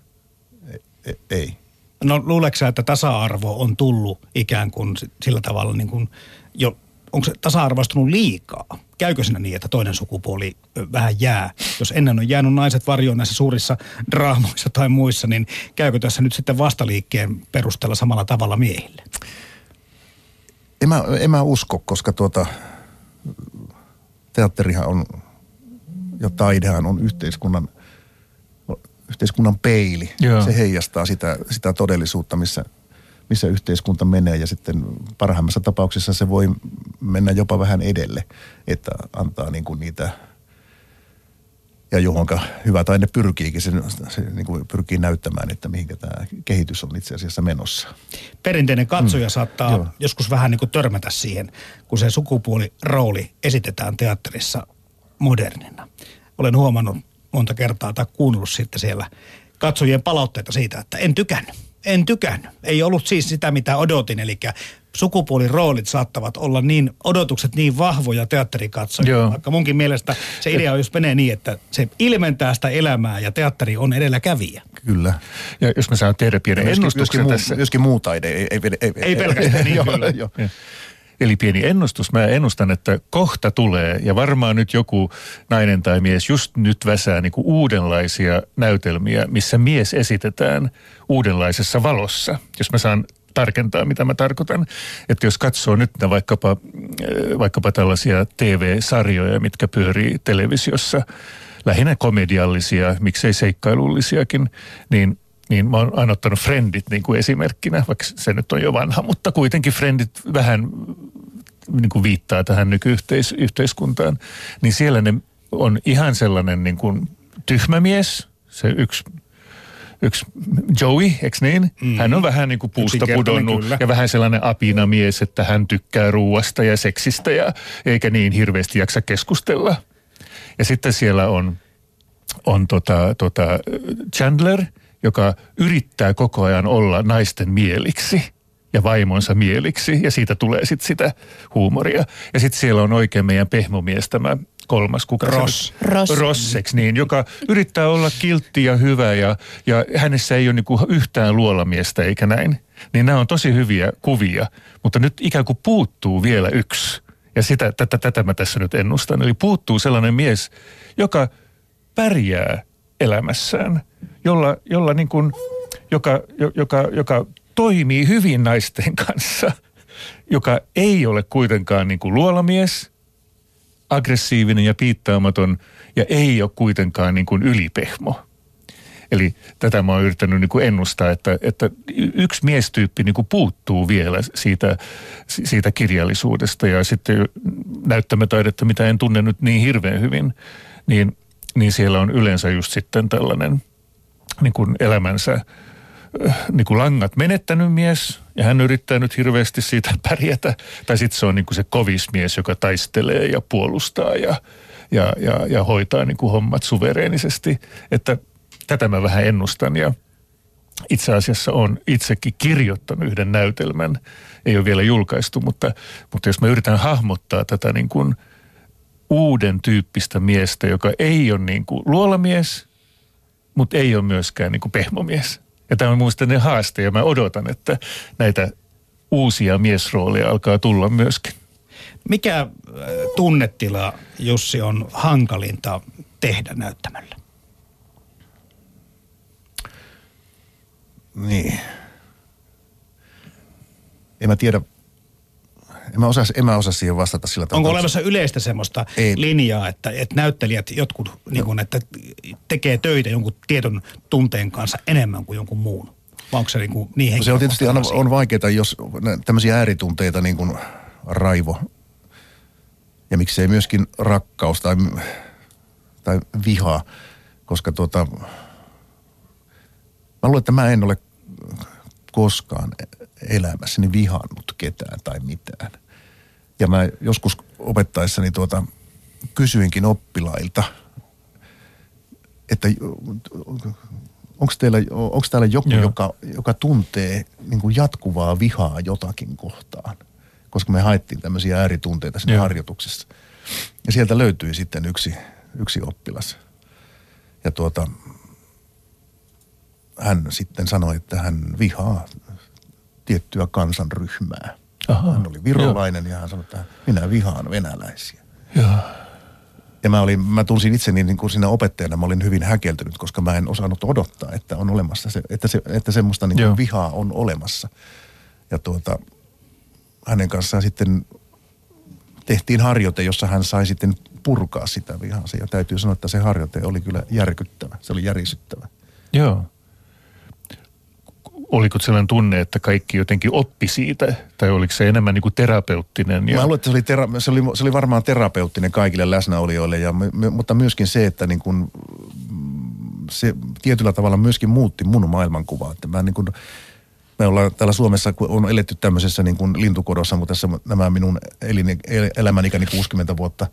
Ei. ei. No luuleeko että tasa-arvo on tullut ikään kuin sillä tavalla niin kuin jo, onko se tasa-arvoistunut liikaa? Käykö siinä niin, että toinen sukupuoli vähän jää? Jos ennen on jäänyt naiset varjoon näissä suurissa draamoissa tai muissa, niin käykö tässä nyt sitten vastaliikkeen perusteella samalla tavalla miehille? En mä, en mä usko, koska tuota, teatterihan on ja taidehan on yhteiskunnan, yhteiskunnan peili. Joo. Se heijastaa sitä, sitä todellisuutta, missä, missä yhteiskunta menee ja sitten parhaimmassa tapauksessa se voi mennä jopa vähän edelle, että antaa niin kuin niitä ja johonka hyvä taide pyrkiikin, se, se niin kuin pyrkii näyttämään, että mihinkä tämä kehitys on itse asiassa menossa. Perinteinen katsoja mm. saattaa Joo. joskus vähän niin kuin törmätä siihen, kun se sukupuolirooli esitetään teatterissa modernina. Olen huomannut monta kertaa tai kuunnellut sitten siellä katsojien palautteita siitä, että en tykännyt. En tykännyt. Ei ollut siis sitä, mitä odotin, eli sukupuoliroolit saattavat olla niin, odotukset niin vahvoja teatterikatsojia. Vaikka munkin mielestä se idea on, jos menee niin, että se ilmentää sitä elämää ja teatteri on edelläkävijä. Kyllä. Ja jos mä saan tehdä pienen ennustuksen tässä. Myöskin muu taide. Ei, ei, ei, ei pelkästään niin, kyllä. Jo. Eli pieni ennustus. Mä ennustan, että kohta tulee ja varmaan nyt joku nainen tai mies just nyt väsää niin kuin uudenlaisia näytelmiä, missä mies esitetään uudenlaisessa valossa. Jos mä saan tarkentaa, mitä mä tarkoitan. Että jos katsoo nyt vaikkapa, äh, vaikkapa tällaisia TV-sarjoja, mitkä pyörii televisiossa, lähinnä komediallisia, miksei seikkailullisiakin, niin niin mä oon aina ottanut Friendit niin kuin esimerkkinä, vaikka se nyt on jo vanha, mutta kuitenkin Friendit vähän niin kuin viittaa tähän nykyyhteiskuntaan, niin siellä ne on ihan sellainen niin kuin tyhmä mies, se yksi yksi Joey, eikö niin? Mm. Hän on vähän niin kuin puusta pudonnut kyllä. ja vähän sellainen apina mies, että hän tykkää ruuasta ja seksistä ja eikä niin hirveästi jaksa keskustella. Ja sitten siellä on, on tota, tota Chandler, joka yrittää koko ajan olla naisten mieliksi ja vaimonsa mieliksi ja siitä tulee sitten sitä huumoria. Ja sitten siellä on oikein meidän pehmomies tämä kolmas, kuka Ross. Ross. Rosseks, niin, joka yrittää olla kiltti ja hyvä ja, ja hänessä ei ole niinku yhtään luolamiestä eikä näin. Niin nämä on tosi hyviä kuvia, mutta nyt ikään kuin puuttuu vielä yksi. Ja sitä, tätä, tätä mä tässä nyt ennustan. Eli puuttuu sellainen mies, joka pärjää elämässään, jolla, jolla niin kuin, joka, joka, joka toimii hyvin naisten kanssa, joka ei ole kuitenkaan niin kuin luolamies – aggressiivinen ja piittaamaton ja ei ole kuitenkaan niin kuin ylipehmo. Eli tätä mä oon yrittänyt niin kuin ennustaa, että, että yksi miestyyppi niin kuin puuttuu vielä siitä, siitä kirjallisuudesta ja sitten näyttämätaidetta, mitä en tunne nyt niin hirveän hyvin, niin, niin siellä on yleensä just sitten tällainen niin kuin elämänsä niin kuin langat menettänyt mies ja hän yrittää nyt hirveästi siitä pärjätä. Tai sitten se on niin kuin se kovismies, joka taistelee ja puolustaa ja, ja, ja, ja hoitaa niin kuin hommat suvereenisesti. Että tätä mä vähän ennustan ja itse asiassa on itsekin kirjoittanut yhden näytelmän. Ei ole vielä julkaistu, mutta, mutta jos mä yritän hahmottaa tätä niin kuin uuden tyyppistä miestä, joka ei ole niin kuin luolamies, mutta ei ole myöskään niin kuin pehmomies – ja tämä on minusta ne haaste ja mä odotan, että näitä uusia miesrooleja alkaa tulla myöskin. Mikä äh, tunnetila, Jussi, on hankalinta tehdä näyttämällä? Niin. En mä tiedä, en mä, osaa, en mä osaa siihen vastata sillä tavalla. Onko olemassa yleistä semmoista Ei. linjaa, että, että näyttelijät jotkut, niin kun, että tekee töitä jonkun tietyn tunteen kanssa enemmän kuin jonkun muun? Vai onko se niin, kuin niin Se on tietysti on, on vaikeaa, jos tämmöisiä ääritunteita niin kuin raivo Ja miksei myöskin rakkaus tai, tai viha, koska tuota, mä luulen, että mä en ole koskaan elämässäni vihannut ketään tai mitään. Ja mä joskus opettaessani tuota, kysyinkin oppilailta, että onko teillä, onko täällä joku, joka, joka tuntee niin kuin jatkuvaa vihaa jotakin kohtaan? Koska me haettiin tämmöisiä ääritunteita siinä Joo. harjoituksessa. Ja sieltä löytyi sitten yksi, yksi oppilas. Ja tuota, hän sitten sanoi, että hän vihaa tiettyä kansanryhmää. Aha, hän oli virolainen jo. ja hän sanoi, että minä vihaan venäläisiä. Joo. Ja mä, olin, mä tunsin itseni niin kuin siinä opettajana, mä olin hyvin häkeltynyt, koska mä en osannut odottaa, että on olemassa se, että, se, että semmoista niin kuin vihaa on olemassa. Ja tuota, hänen kanssaan sitten tehtiin harjoite, jossa hän sai sitten purkaa sitä vihansa. Ja täytyy sanoa, että se harjoite oli kyllä järkyttävä. Se oli järisyttävä. Joo oliko sellainen tunne, että kaikki jotenkin oppi siitä, tai oliko se enemmän niin kuin terapeuttinen? Ja... Mä luulen, että se oli, tera- se, oli, se oli varmaan terapeuttinen kaikille läsnäolijoille, ja, mutta myöskin se, että niin kuin, se tietyllä tavalla myöskin muutti mun maailmankuvaa. Että mä niin kuin, me ollaan täällä Suomessa, kun on eletty tämmöisessä niin kuin lintukodossa, mutta tässä nämä minun elin, el, elämänikäni 60 vuotta,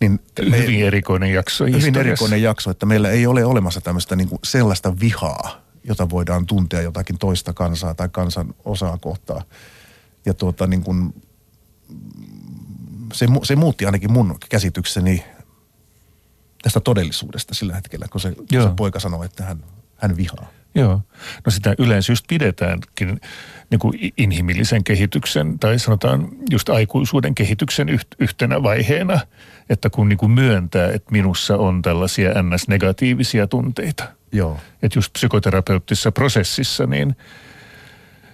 niin me, hyvin erikoinen jakso. Hyvin erikoinen jakso, että meillä ei ole olemassa tämmöistä niin kuin sellaista vihaa, jota voidaan tuntea jotakin toista kansaa tai kansan osaa kohtaa. Ja tuota niin kuin, se, se muutti ainakin mun käsitykseni tästä todellisuudesta sillä hetkellä, kun se, se poika sanoi, että hän, hän vihaa. Joo. No sitä yleensä just pidetäänkin niin kuin inhimillisen kehityksen tai sanotaan just aikuisuuden kehityksen yhtenä vaiheena, että kun niin kuin myöntää, että minussa on tällaisia ns-negatiivisia tunteita – Joo. Että just psykoterapeuttisessa prosessissa, niin,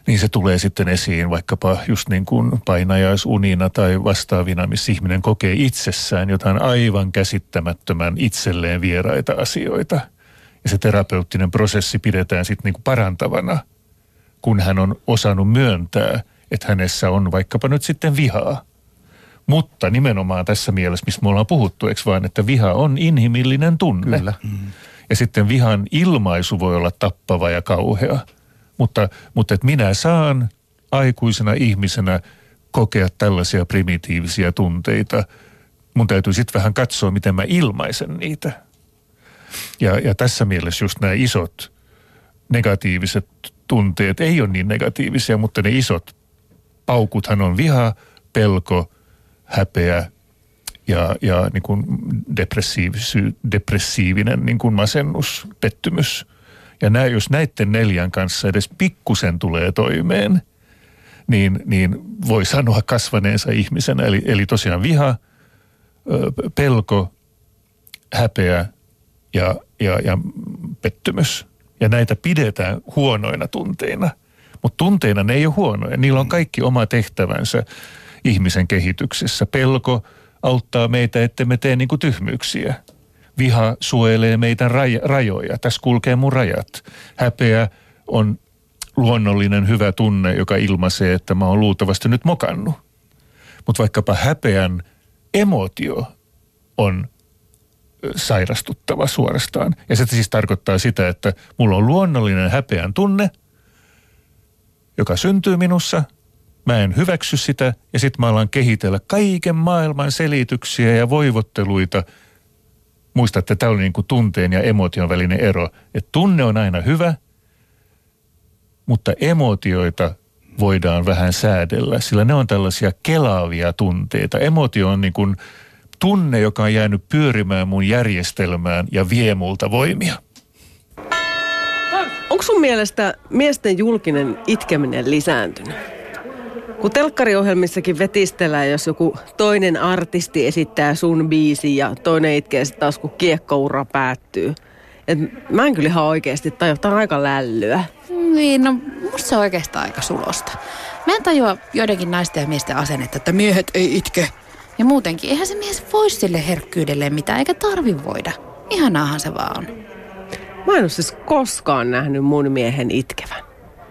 niin se tulee sitten esiin vaikkapa just niin kuin painajaisunina tai vastaavina, missä ihminen kokee itsessään jotain aivan käsittämättömän itselleen vieraita asioita. Ja se terapeuttinen prosessi pidetään sitten niin parantavana, kun hän on osannut myöntää, että hänessä on vaikkapa nyt sitten vihaa. Mutta nimenomaan tässä mielessä, missä me ollaan puhuttu, eikö vaan, että viha on inhimillinen tunne. Kyllä. Mm. Ja sitten vihan ilmaisu voi olla tappava ja kauhea. Mutta, mutta että minä saan aikuisena ihmisenä kokea tällaisia primitiivisiä tunteita. Mun täytyy sitten vähän katsoa, miten mä ilmaisen niitä. Ja, ja tässä mielessä just nämä isot negatiiviset tunteet ei ole niin negatiivisia, mutta ne isot paukuthan on viha, pelko, häpeä, ja, ja niin kuin depressiivinen niin kuin masennus, pettymys. Ja nää, jos näiden neljän kanssa edes pikkusen tulee toimeen, niin, niin voi sanoa kasvaneensa ihmisenä. Eli, eli tosiaan viha, pelko, häpeä ja, ja, ja pettymys. Ja näitä pidetään huonoina tunteina. Mutta tunteina ne ei ole huonoja. Niillä on kaikki oma tehtävänsä ihmisen kehityksessä. Pelko, auttaa meitä, että me tee niin kuin tyhmyyksiä. Viha suojelee meitä raj- rajoja. Tässä kulkee mun rajat. Häpeä on luonnollinen hyvä tunne, joka ilmaisee, että mä oon luultavasti nyt mokannut. Mutta vaikkapa häpeän emotio on sairastuttava suorastaan. Ja se siis tarkoittaa sitä, että mulla on luonnollinen häpeän tunne, joka syntyy minussa, Mä en hyväksy sitä ja sitten mä alan kehitellä kaiken maailman selityksiä ja voivotteluita. Muista, että tämä oli niin kuin tunteen ja emotion välinen ero. Että tunne on aina hyvä, mutta emotioita voidaan vähän säädellä, sillä ne on tällaisia kelaavia tunteita. Emotio on niin kuin tunne, joka on jäänyt pyörimään mun järjestelmään ja vie multa voimia. Onko sun mielestä miesten julkinen itkeminen lisääntynyt? Kun telkkariohjelmissakin vetistellään, jos joku toinen artisti esittää sun biisi ja toinen itkee sitten taas, kun kiekkoura päättyy. Et mä en kyllä ihan oikeasti tajua, tämä on aika lällyä. Niin, no musta se on oikeastaan aika sulosta. Mä en tajua joidenkin naisten ja miesten asennetta, että miehet ei itke. Ja muutenkin, eihän se mies voi sille herkkyydelle mitään, eikä tarvi voida. Ihanaahan se vaan on. Mä en ole siis koskaan nähnyt mun miehen itkevän.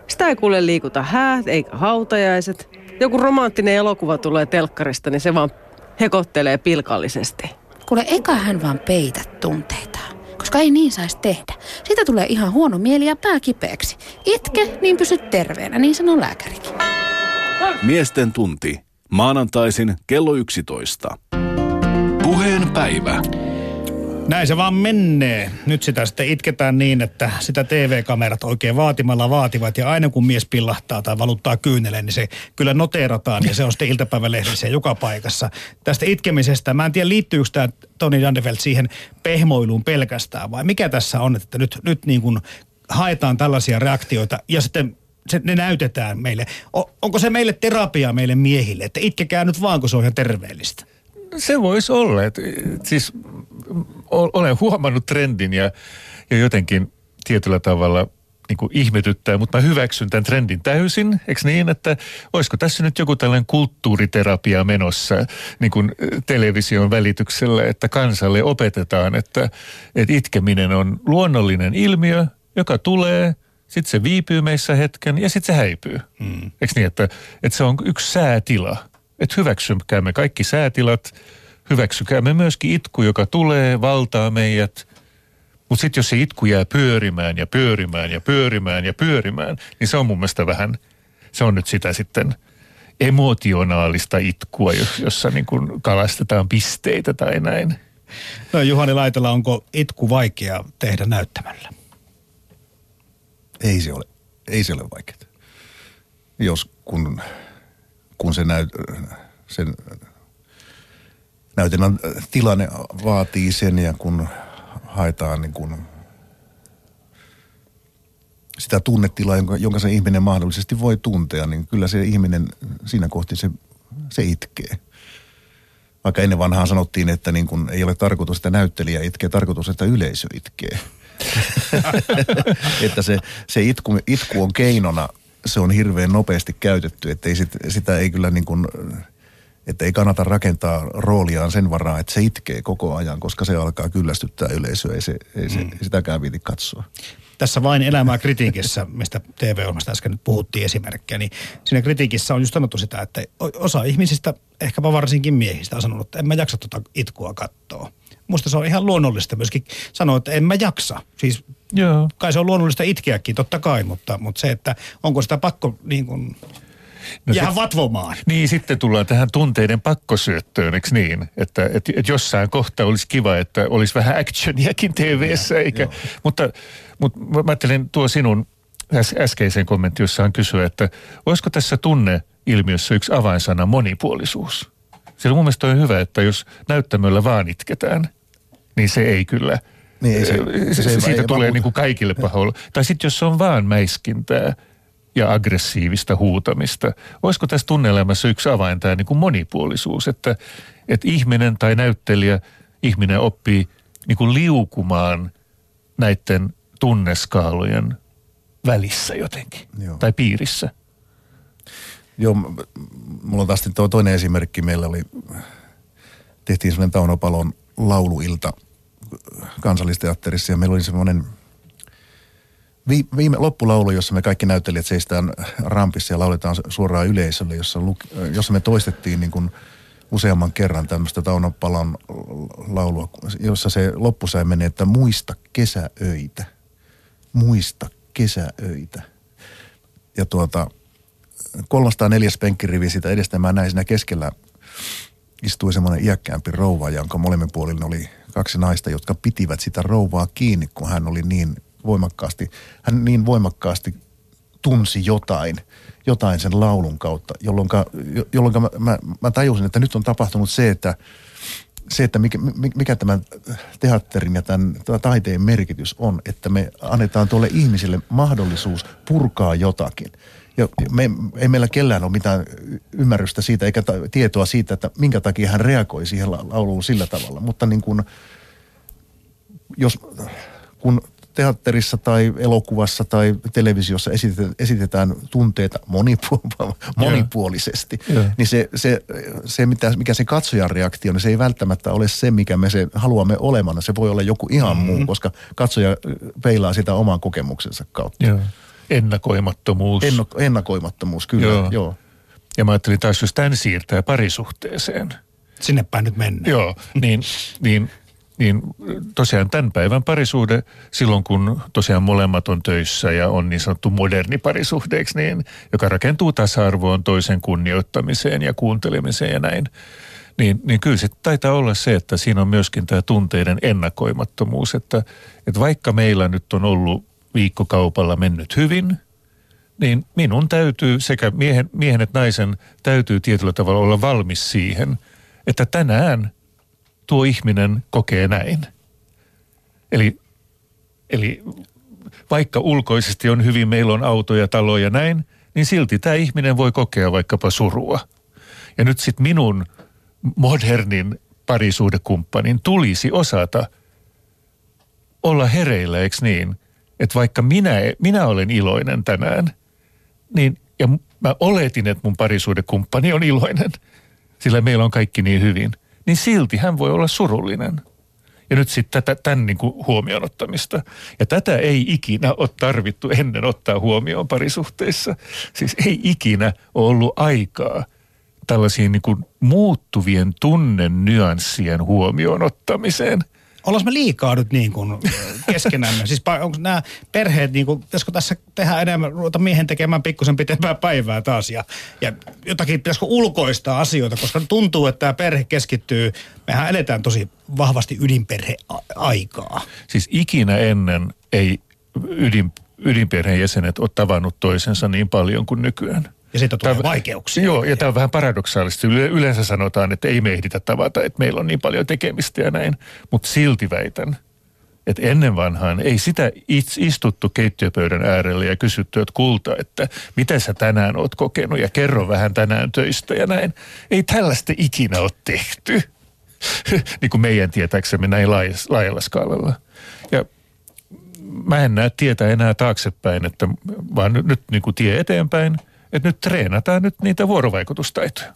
Sitä ei kuule liikuta häät eikä hautajaiset joku romanttinen elokuva tulee telkkarista, niin se vaan hekottelee pilkallisesti. Kuule, eikä hän vaan peitä tunteitaan, koska ei niin saisi tehdä. Siitä tulee ihan huono mieli ja pää kipeäksi. Itke, niin pysyt terveenä, niin sanoo lääkärikin. Miesten tunti. Maanantaisin kello 11. Puheen päivä. Näin se vaan menee. Nyt sitä sitten itketään niin, että sitä TV-kamerat oikein vaatimalla vaativat. Ja aina kun mies pillahtaa tai valuttaa kyyneleen, niin se kyllä noteerataan. Ja se on sitten iltapäivälehdissä joka paikassa. Tästä itkemisestä, mä en tiedä liittyykö tämä Toni Dandefeld siihen pehmoiluun pelkästään. Vai mikä tässä on, että nyt, nyt niin kuin haetaan tällaisia reaktioita ja sitten se, ne näytetään meille. O, onko se meille terapia meille miehille, että itkekää nyt vaan, kun se on ihan terveellistä? Se voisi olla. Et, siis olen huomannut trendin ja, ja jotenkin tietyllä tavalla niin kuin ihmetyttää, mutta mä hyväksyn tämän trendin täysin. Eikö niin, että olisiko tässä nyt joku tällainen kulttuuriterapia menossa niin kuin television välityksellä, että kansalle opetetaan, että, että itkeminen on luonnollinen ilmiö, joka tulee, sitten se viipyy meissä hetken ja sitten se häipyy. Mm. Eikö niin, että, että se on yksi säätila. Että hyväksykäämme kaikki säätilat, hyväksykäämme myöskin itku, joka tulee, valtaa meidät. Mutta sitten jos se itku jää pyörimään ja pyörimään ja pyörimään ja pyörimään, niin se on mun mielestä vähän, se on nyt sitä sitten emotionaalista itkua, jossa niin kuin kalastetaan pisteitä tai näin. No Juhani Laitela, onko itku vaikea tehdä näyttämällä? Ei se ole, ei se ole vaikeaa. Jos kun, kun se näyt, sen näytelmän tilanne vaatii sen ja kun haetaan niin kuin sitä tunnetilaa, jonka, jonka se ihminen mahdollisesti voi tuntea, niin kyllä se ihminen siinä kohti se, se itkee. Vaikka ennen vanhaan sanottiin, että niin kun ei ole tarkoitus, että näyttelijä itkee, tarkoitus, että yleisö itkee. että se, se itku, itku on keinona, se on hirveän nopeasti käytetty, että ei sit, sitä ei kyllä niin kuin, että ei kannata rakentaa rooliaan sen varaan, että se itkee koko ajan, koska se alkaa kyllästyttää yleisöä, ei, se, ei, se, mm. ei sitäkään viiti katsoa. Tässä vain elämää kritiikissä, mistä TV-ohjelmasta äsken nyt puhuttiin esimerkkejä, niin siinä kritiikissä on just sanottu sitä, että osa ihmisistä, ehkäpä varsinkin miehistä, on sanonut, että en mä jaksa tuota itkua katsoa. Musta se on ihan luonnollista myöskin sanoa, että en mä jaksa. Siis Joo. kai se on luonnollista itkeäkin, totta kai, mutta, mutta se, että onko sitä pakko niin kuin No Jää sit, vatvomaan. Niin, sitten tullaan tähän tunteiden pakkosyöttöön, eikö niin? Että et, et jossain kohtaa olisi kiva, että olisi vähän actioniakin TV-ssä, eikä... Mutta, mutta mä ajattelin tuo sinun äs, äskeisen kommentti, jossa on kysyä, että olisiko tässä tunneilmiössä yksi avainsana monipuolisuus? Sillä mun mielestä on hyvä, että jos näyttämöllä vaan itketään, niin se ei kyllä... Niin, ei se, se, se, se siitä ei tulee niin kuin kaikille pahoilla. Tai sitten jos se on vaan mäiskintää, ja aggressiivista huutamista. Olisiko tässä tunneelämässä yksi avain tämä niin kuin monipuolisuus, että, että ihminen tai näyttelijä, ihminen oppii niin kuin liukumaan näiden tunneskaalojen välissä jotenkin Joo. tai piirissä. Joo, mulla on taas tuo toinen esimerkki. Meillä oli, tehtiin sellainen Tauno Palon lauluilta kansallisteatterissa ja meillä oli semmoinen – viime loppulaulu, jossa me kaikki näyttelijät seistään rampissa ja lauletaan suoraan yleisölle, jossa, jossa me toistettiin niin kuin useamman kerran tämmöistä Tauno Palan laulua, jossa se loppusai menee, että muista kesäöitä. Muista kesäöitä. Ja tuota, 304 penkkirivi sitä edestä mä näin siinä keskellä istui semmoinen iäkkäämpi rouva, jonka molemmin puolin oli kaksi naista, jotka pitivät sitä rouvaa kiinni, kun hän oli niin voimakkaasti, hän niin voimakkaasti tunsi jotain, jotain sen laulun kautta, jolloin, jolloin mä, mä, mä tajusin, että nyt on tapahtunut se, että se, että mikä, mikä tämän teatterin ja tämän taiteen merkitys on, että me annetaan tuolle ihmiselle mahdollisuus purkaa jotakin. Ja me, ei meillä kellään ole mitään ymmärrystä siitä eikä tietoa siitä, että minkä takia hän reagoi siihen lauluun sillä tavalla. Mutta niin kuin, jos, kun teatterissa tai elokuvassa tai televisiossa esitetään, esitetään tunteita monipu- monipuolisesti, yeah. niin se, se, se mitä, mikä se katsojan reaktio, niin se ei välttämättä ole se, mikä me se haluamme olemana. Se voi olla joku ihan mm-hmm. muu, koska katsoja peilaa sitä oman kokemuksensa kautta. Yeah. Ennakoimattomuus. Enno, ennakoimattomuus, kyllä, joo. joo. Ja mä ajattelin taas, jos tämän siirtää parisuhteeseen – sinne päin nyt mennään. Joo, niin, niin, niin tosiaan tämän päivän parisuhde, silloin kun tosiaan molemmat on töissä ja on niin sanottu moderni parisuhteeksi, niin, joka rakentuu tasa-arvoon toisen kunnioittamiseen ja kuuntelemiseen ja näin, niin, niin kyllä se taitaa olla se, että siinä on myöskin tämä tunteiden ennakoimattomuus, että, että vaikka meillä nyt on ollut viikkokaupalla mennyt hyvin, niin minun täytyy, sekä miehen, miehen että naisen täytyy tietyllä tavalla olla valmis siihen, että tänään tuo ihminen kokee näin. Eli, eli vaikka ulkoisesti on hyvin, meillä on autoja, taloja näin, niin silti tämä ihminen voi kokea vaikkapa surua. Ja nyt sitten minun modernin parisuudekumppanin tulisi osata olla hereillä, eikö niin? Että vaikka minä, minä olen iloinen tänään, niin, ja mä oletin, että mun parisuudekumppani on iloinen, sillä meillä on kaikki niin hyvin, niin silti hän voi olla surullinen. Ja nyt sitten tätä, tämän niin kuin huomioon ottamista. Ja tätä ei ikinä ole tarvittu ennen ottaa huomioon parisuhteissa. Siis ei ikinä ole ollut aikaa tällaisiin niin kuin muuttuvien tunnen nyanssien huomioon ottamiseen. Ollaanko me liikaa nyt niin kuin keskenämme? siis onko nämä perheet, niin kuin, pitäisikö tässä tehdä enemmän, ruveta miehen tekemään pikkusen pitempää päivää taas ja, ja jotakin pitäisikö ulkoistaa asioita, koska tuntuu, että tämä perhe keskittyy, mehän eletään tosi vahvasti ydinperheaikaa. Siis ikinä ennen ei ydin, ydinperheen jäsenet ole tavannut toisensa niin paljon kuin nykyään. Ja siitä tulee tämä, vaikeuksia. Joo, ja tämä on vähän paradoksaalista. Yleensä sanotaan, että ei me ehditä tavata, että meillä on niin paljon tekemistä ja näin. Mutta silti väitän, että ennen vanhaan ei sitä istuttu keittiöpöydän äärelle ja kysytty, että kulta, että mitä sä tänään oot kokenut ja kerro vähän tänään töistä ja näin. Ei tällaista ikinä ole tehty, niin kuin meidän tietääksemme näin laajalla skaalalla. Ja mä en näe tietä enää taaksepäin, että vaan nyt, nyt niin kuin tie eteenpäin – että nyt treenataan nyt niitä vuorovaikutustaitoja.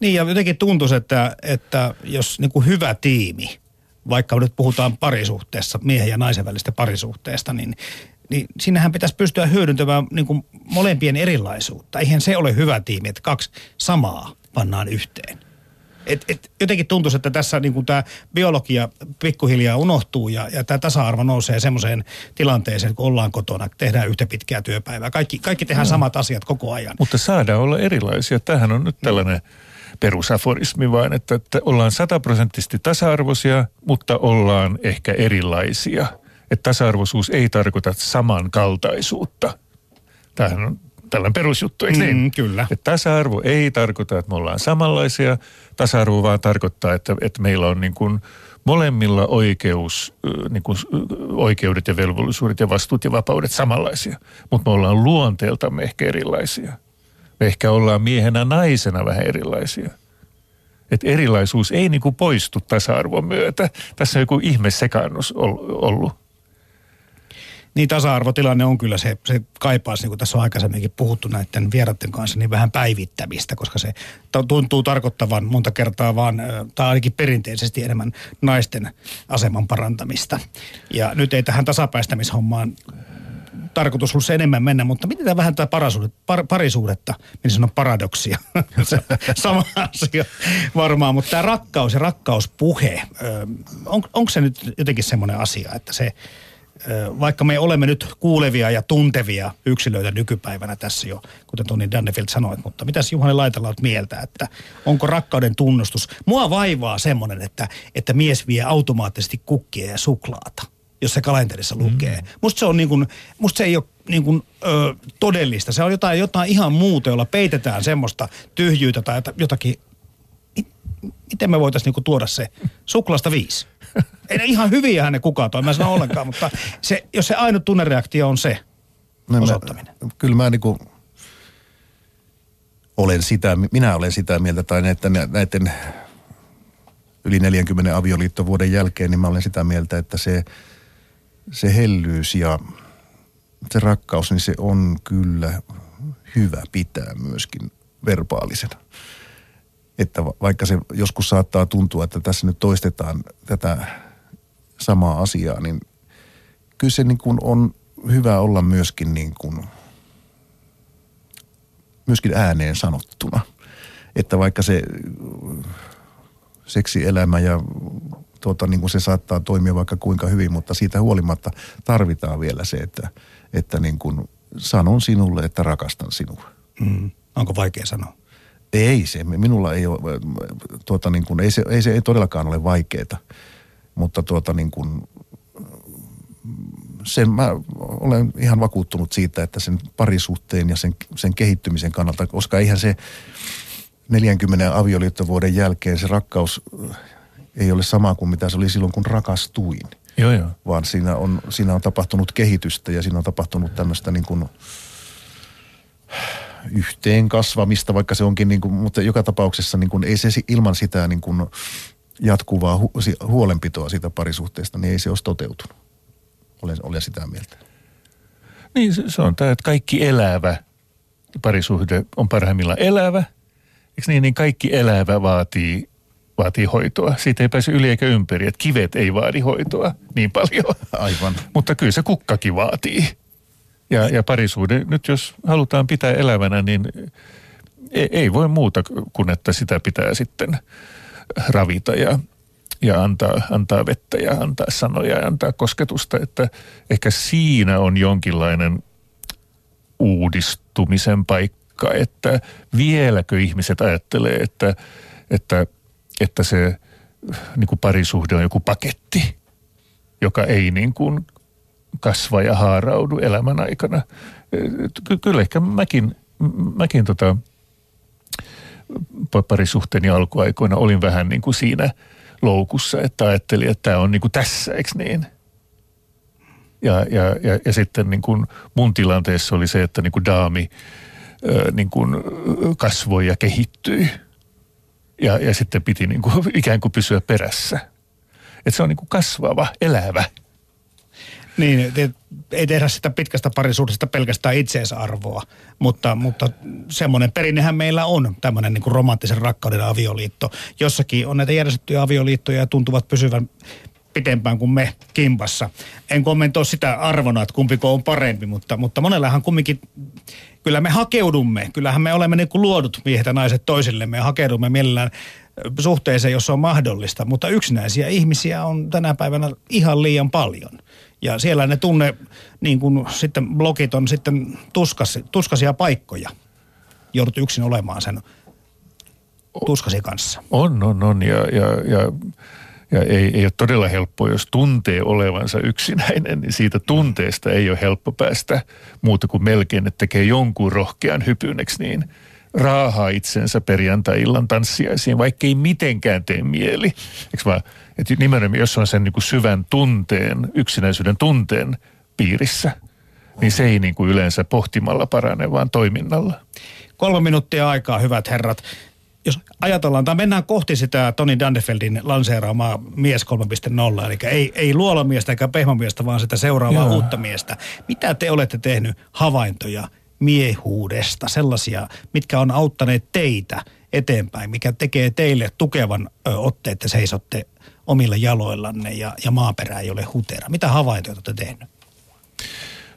Niin ja jotenkin tuntuisi, että, että jos niin kuin hyvä tiimi, vaikka nyt puhutaan parisuhteessa, miehen ja naisen välistä parisuhteesta, niin, niin sinnehän pitäisi pystyä hyödyntämään niin kuin molempien erilaisuutta. Eihän se ole hyvä tiimi, että kaksi samaa pannaan yhteen. Et, et jotenkin tuntuu, että tässä niin tämä biologia pikkuhiljaa unohtuu ja, ja tämä tasa-arvo nousee semmoiseen tilanteeseen, kun ollaan kotona, tehdään yhtä pitkää työpäivää. Kaikki, kaikki tehdään no. samat asiat koko ajan. Mutta saadaan olla erilaisia. Tämähän on nyt tällainen perusaforismi vaan, että, että ollaan sataprosenttisesti tasa-arvoisia, mutta ollaan ehkä erilaisia. Että tasa-arvoisuus ei tarkoita samankaltaisuutta. Tämähän on tällainen perusjuttu, eikö niin? Mm, kyllä. Että tasa-arvo ei tarkoita, että me ollaan samanlaisia. Tasa-arvo vaan tarkoittaa, että, että meillä on niin kuin molemmilla oikeus, niin kuin oikeudet ja velvollisuudet ja vastuut ja vapaudet samanlaisia. Mutta me ollaan luonteeltamme ehkä erilaisia. Me ehkä ollaan miehenä naisena vähän erilaisia. Että erilaisuus ei niin kuin poistu tasa-arvon myötä. Tässä on joku ihme sekaannus ollut niin tasa-arvotilanne on kyllä se, se kaipaisi, niin kuin tässä on aikaisemminkin puhuttu näiden vieraiden kanssa, niin vähän päivittämistä, koska se tuntuu tarkoittavan monta kertaa vaan, tai ainakin perinteisesti enemmän naisten aseman parantamista. Ja nyt ei tähän tasapäistämishommaan tarkoitus ollut enemmän mennä, mutta miten vähän tätä parasuudet, par, parisuudetta, minä sanon paradoksia, sama asia varmaan, mutta tämä rakkaus ja rakkauspuhe, on, onko se nyt jotenkin semmoinen asia, että se vaikka me olemme nyt kuulevia ja tuntevia yksilöitä nykypäivänä tässä jo, kuten Toni Dannefield sanoi, mutta mitäs Juhani Laitala olet mieltä, että onko rakkauden tunnustus? Mua vaivaa semmoinen, että, että mies vie automaattisesti kukkia ja suklaata, jos se kalenterissa lukee. Mm. Musta se on niin kuin, musta se ei ole niin kuin, ö, todellista. Se on jotain, jotain ihan muuta, jolla peitetään semmoista tyhjyyttä tai jotakin. Miten me voitaisiin niin tuoda se suklaasta viisi? Ei ne ihan hyviä ne kukaan toi, mä sanon ollenkaan, mutta se, jos se ainut tunnereaktio on se no, osoittaminen. Mä, kyllä mä niinku olen sitä, minä olen sitä mieltä, tai näiden, näiden yli 40 avioliittovuoden jälkeen, niin mä olen sitä mieltä, että se, se hellyys ja se rakkaus, niin se on kyllä hyvä pitää myöskin verbaalisena että vaikka se joskus saattaa tuntua, että tässä nyt toistetaan tätä samaa asiaa, niin kyllä se niin kuin on hyvä olla myöskin, niin kuin, myöskin ääneen sanottuna. Että vaikka se seksielämä ja tuota, niin kuin se saattaa toimia vaikka kuinka hyvin, mutta siitä huolimatta tarvitaan vielä se, että, että niin kuin sanon sinulle, että rakastan sinua. Mm. Onko vaikea sanoa? Ei se, minulla ei ole, tuota niin kuin, ei, se, ei se ei todellakaan ole vaikeaa, mutta tuota niin kuin, sen mä olen ihan vakuuttunut siitä, että sen parisuhteen ja sen, sen kehittymisen kannalta, koska eihän se 40 avioliittovuoden jälkeen se rakkaus ei ole sama kuin mitä se oli silloin, kun rakastuin. Joo, joo. Vaan siinä on, siinä on tapahtunut kehitystä ja siinä on tapahtunut tämmöistä niin kuin yhteen kasvamista, vaikka se onkin, niin kuin, mutta joka tapauksessa niin kuin, ei se ilman sitä niin kuin jatkuvaa hu, huolenpitoa siitä parisuhteesta, niin ei se olisi toteutunut. Olen, olen sitä mieltä. Niin se, se on tämä, että kaikki elävä parisuhde on parhaimmillaan elävä. Eikö niin, niin kaikki elävä vaatii, vaatii hoitoa. Siitä ei pääse yli eikä ympäri, että kivet ei vaadi hoitoa niin paljon. Aivan. Mutta kyllä se kukkakin vaatii. Ja, ja parisuhde, nyt jos halutaan pitää elävänä, niin ei, ei voi muuta kuin, että sitä pitää sitten ravita ja, ja antaa, antaa vettä ja antaa sanoja ja antaa kosketusta. Että ehkä siinä on jonkinlainen uudistumisen paikka, että vieläkö ihmiset ajattelee, että, että, että se niin kuin parisuhde on joku paketti, joka ei niin kuin kasva ja haaraudu elämän aikana. Ky- kyllä ehkä mäkin, mäkin tota, parisuhteeni alkuaikoina olin vähän niin kuin siinä loukussa, että ajattelin, että tämä on niin kuin tässä, eikö niin? Ja, ja, ja, ja sitten niin kuin mun tilanteessa oli se, että niin kuin daami niin kuin kasvoi ja kehittyi. Ja, ja sitten piti niin kuin ikään kuin pysyä perässä. Että se on niin kuin kasvava, elävä niin, ei tehdä sitä pitkästä parisuudesta pelkästään itseisarvoa, mutta, mutta semmoinen perinnehän meillä on, tämmöinen niin kuin romanttisen rakkauden avioliitto. Jossakin on näitä järjestettyjä avioliittoja ja tuntuvat pysyvän pitempään kuin me kimpassa. En kommentoi sitä arvona, että kumpiko on parempi, mutta, mutta monellahan kumminkin, kyllä me hakeudumme, kyllähän me olemme niin kuin luodut miehet ja naiset toisillemme ja hakeudumme mielellään suhteeseen, jos on mahdollista, mutta yksinäisiä ihmisiä on tänä päivänä ihan liian paljon. Ja siellä ne tunne, niin kuin sitten blogit on sitten tuskas, tuskasia paikkoja. Joudut yksin olemaan sen tuskasi kanssa. On, on, on. Ja, ja, ja, ja ei, ei ole todella helppoa, jos tuntee olevansa yksinäinen, niin siitä tunteesta ei ole helppo päästä muuta kuin melkein, että tekee jonkun rohkean hypyneksi, niin – raahaa itsensä perjantai-illan tanssiaisiin, vaikka ei mitenkään tee mieli. Eikö vaan, että nimenomaan jos on sen niin kuin syvän tunteen, yksinäisyyden tunteen piirissä, niin se ei niin kuin yleensä pohtimalla parane, vaan toiminnalla. Kolme minuuttia aikaa, hyvät herrat. Jos ajatellaan, tai mennään kohti sitä Toni Dandefeldin lanseeraamaa mies 3.0, eli ei, ei luolamiestä eikä pehmomiestä, vaan sitä seuraavaa Joo. uutta miestä. Mitä te olette tehnyt havaintoja miehuudesta, sellaisia, mitkä on auttaneet teitä eteenpäin, mikä tekee teille tukevan otteen, että seisotte omilla jaloillanne ja, ja maaperä ei ole hutera. Mitä havaintoja olette tehnyt?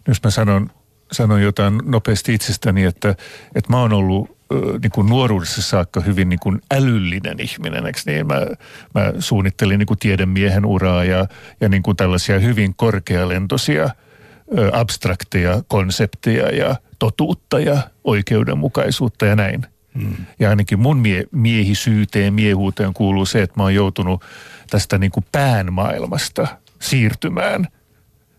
Jos mä sanon, sanon jotain nopeasti itsestäni, että, että mä oon ollut niin kuin nuoruudessa saakka hyvin niin kuin älyllinen ihminen, eikö niin? Mä, mä suunnittelin niin kuin tiedemiehen uraa ja, ja niin kuin tällaisia hyvin korkealentoisia abstrakteja konsepteja ja totuutta ja oikeudenmukaisuutta ja näin. Hmm. Ja ainakin mun mie- miehisyyteen, miehuuteen kuuluu se, että mä oon joutunut tästä niin kuin pään maailmasta siirtymään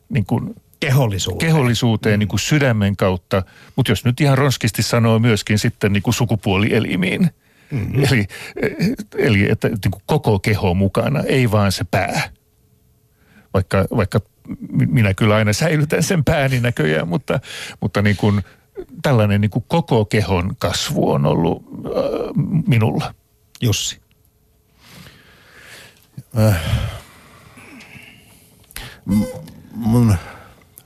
niin kuin kehollisuuteen, kehollisuuteen mm. niin kuin sydämen kautta. Mutta jos nyt ihan ronskisti sanoo myöskin sitten niin kuin sukupuolielimiin. Mm-hmm. Eli, eli että niin kuin koko keho mukana, ei vaan se pää. Vaikka, vaikka minä kyllä aina säilytän sen pääni näköjään, mutta, mutta niin kuin, tällainen niin kuin koko kehon kasvu on ollut äh, minulla. Jussi. Äh, mun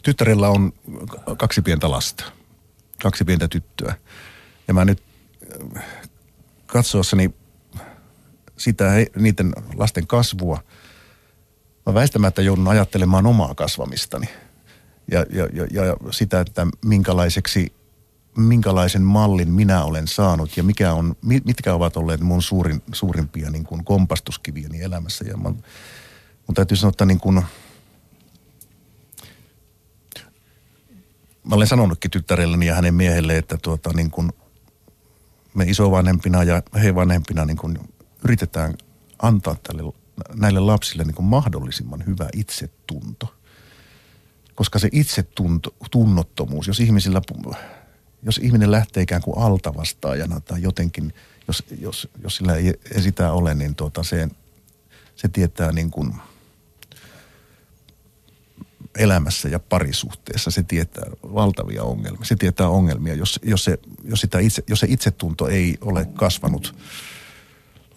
tyttärellä on kaksi pientä lasta, kaksi pientä tyttöä. Ja mä nyt äh, katsoessani sitä niiden lasten kasvua – mä väistämättä joudun ajattelemaan omaa kasvamistani ja, ja, ja, ja sitä, että minkälaiseksi minkälaisen mallin minä olen saanut ja mikä on, mitkä ovat olleet mun suurin, suurimpia niin kuin kompastuskiviäni elämässä. Ja mä, mun täytyy sanoa, että niin kuin, mä olen sanonutkin tyttärelleni ja hänen miehelle, että tuota, niin kuin me isovanhempina ja he vanhempina niin kuin yritetään antaa tälle, näille lapsille niin kuin mahdollisimman hyvä itsetunto. Koska se itsetunnottomuus, jos ihmisillä, jos ihminen lähtee ikään kuin altavastaajana tai jotenkin, jos, jos, jos sillä ei, ei sitä ole, niin tuota se, se tietää niin kuin – elämässä ja parisuhteessa, se tietää valtavia ongelmia. Se tietää ongelmia, jos, jos, se, jos, sitä itse, jos se itsetunto ei ole kasvanut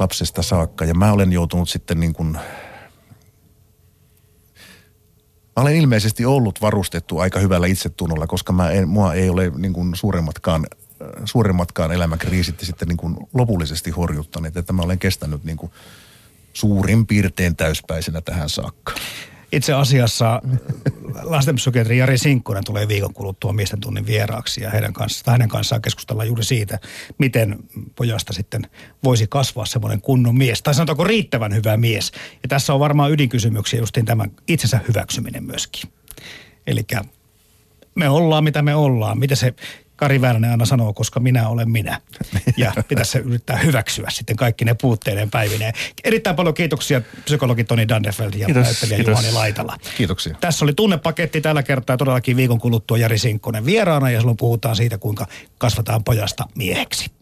lapsesta saakka. Ja mä olen joutunut sitten niin kuin, Mä olen ilmeisesti ollut varustettu aika hyvällä itsetunnolla, koska mä en, mua ei ole niin kuin suuremmatkaan, suuremmatkaan elämäkriisit sitten niin kuin lopullisesti horjuttaneet, että mä olen kestänyt niin kuin suurin piirtein täyspäisenä tähän saakka. Itse asiassa lastenpsykiatri Jari Sinkkonen tulee viikon kuluttua miesten tunnin vieraaksi ja heidän kanssa, hänen kanssaan keskustellaan juuri siitä, miten pojasta sitten voisi kasvaa semmoinen kunnon mies, tai sanotaanko riittävän hyvä mies. Ja tässä on varmaan ydinkysymyksiä justiin tämän itsensä hyväksyminen myöskin. Eli me ollaan mitä me ollaan. Mitä se Kari Väänänen aina sanoo, koska minä olen minä. Ja pitäisi yrittää hyväksyä sitten kaikki ne puutteiden päivineen. Erittäin paljon kiitoksia psykologi Toni Dandefeld ja kiitos, näyttelijä kiitos. Juhani Laitala. Kiitoksia. Tässä oli tunnepaketti tällä kertaa todellakin viikon kuluttua Jari Sinkkonen vieraana ja silloin puhutaan siitä, kuinka kasvataan pojasta mieheksi.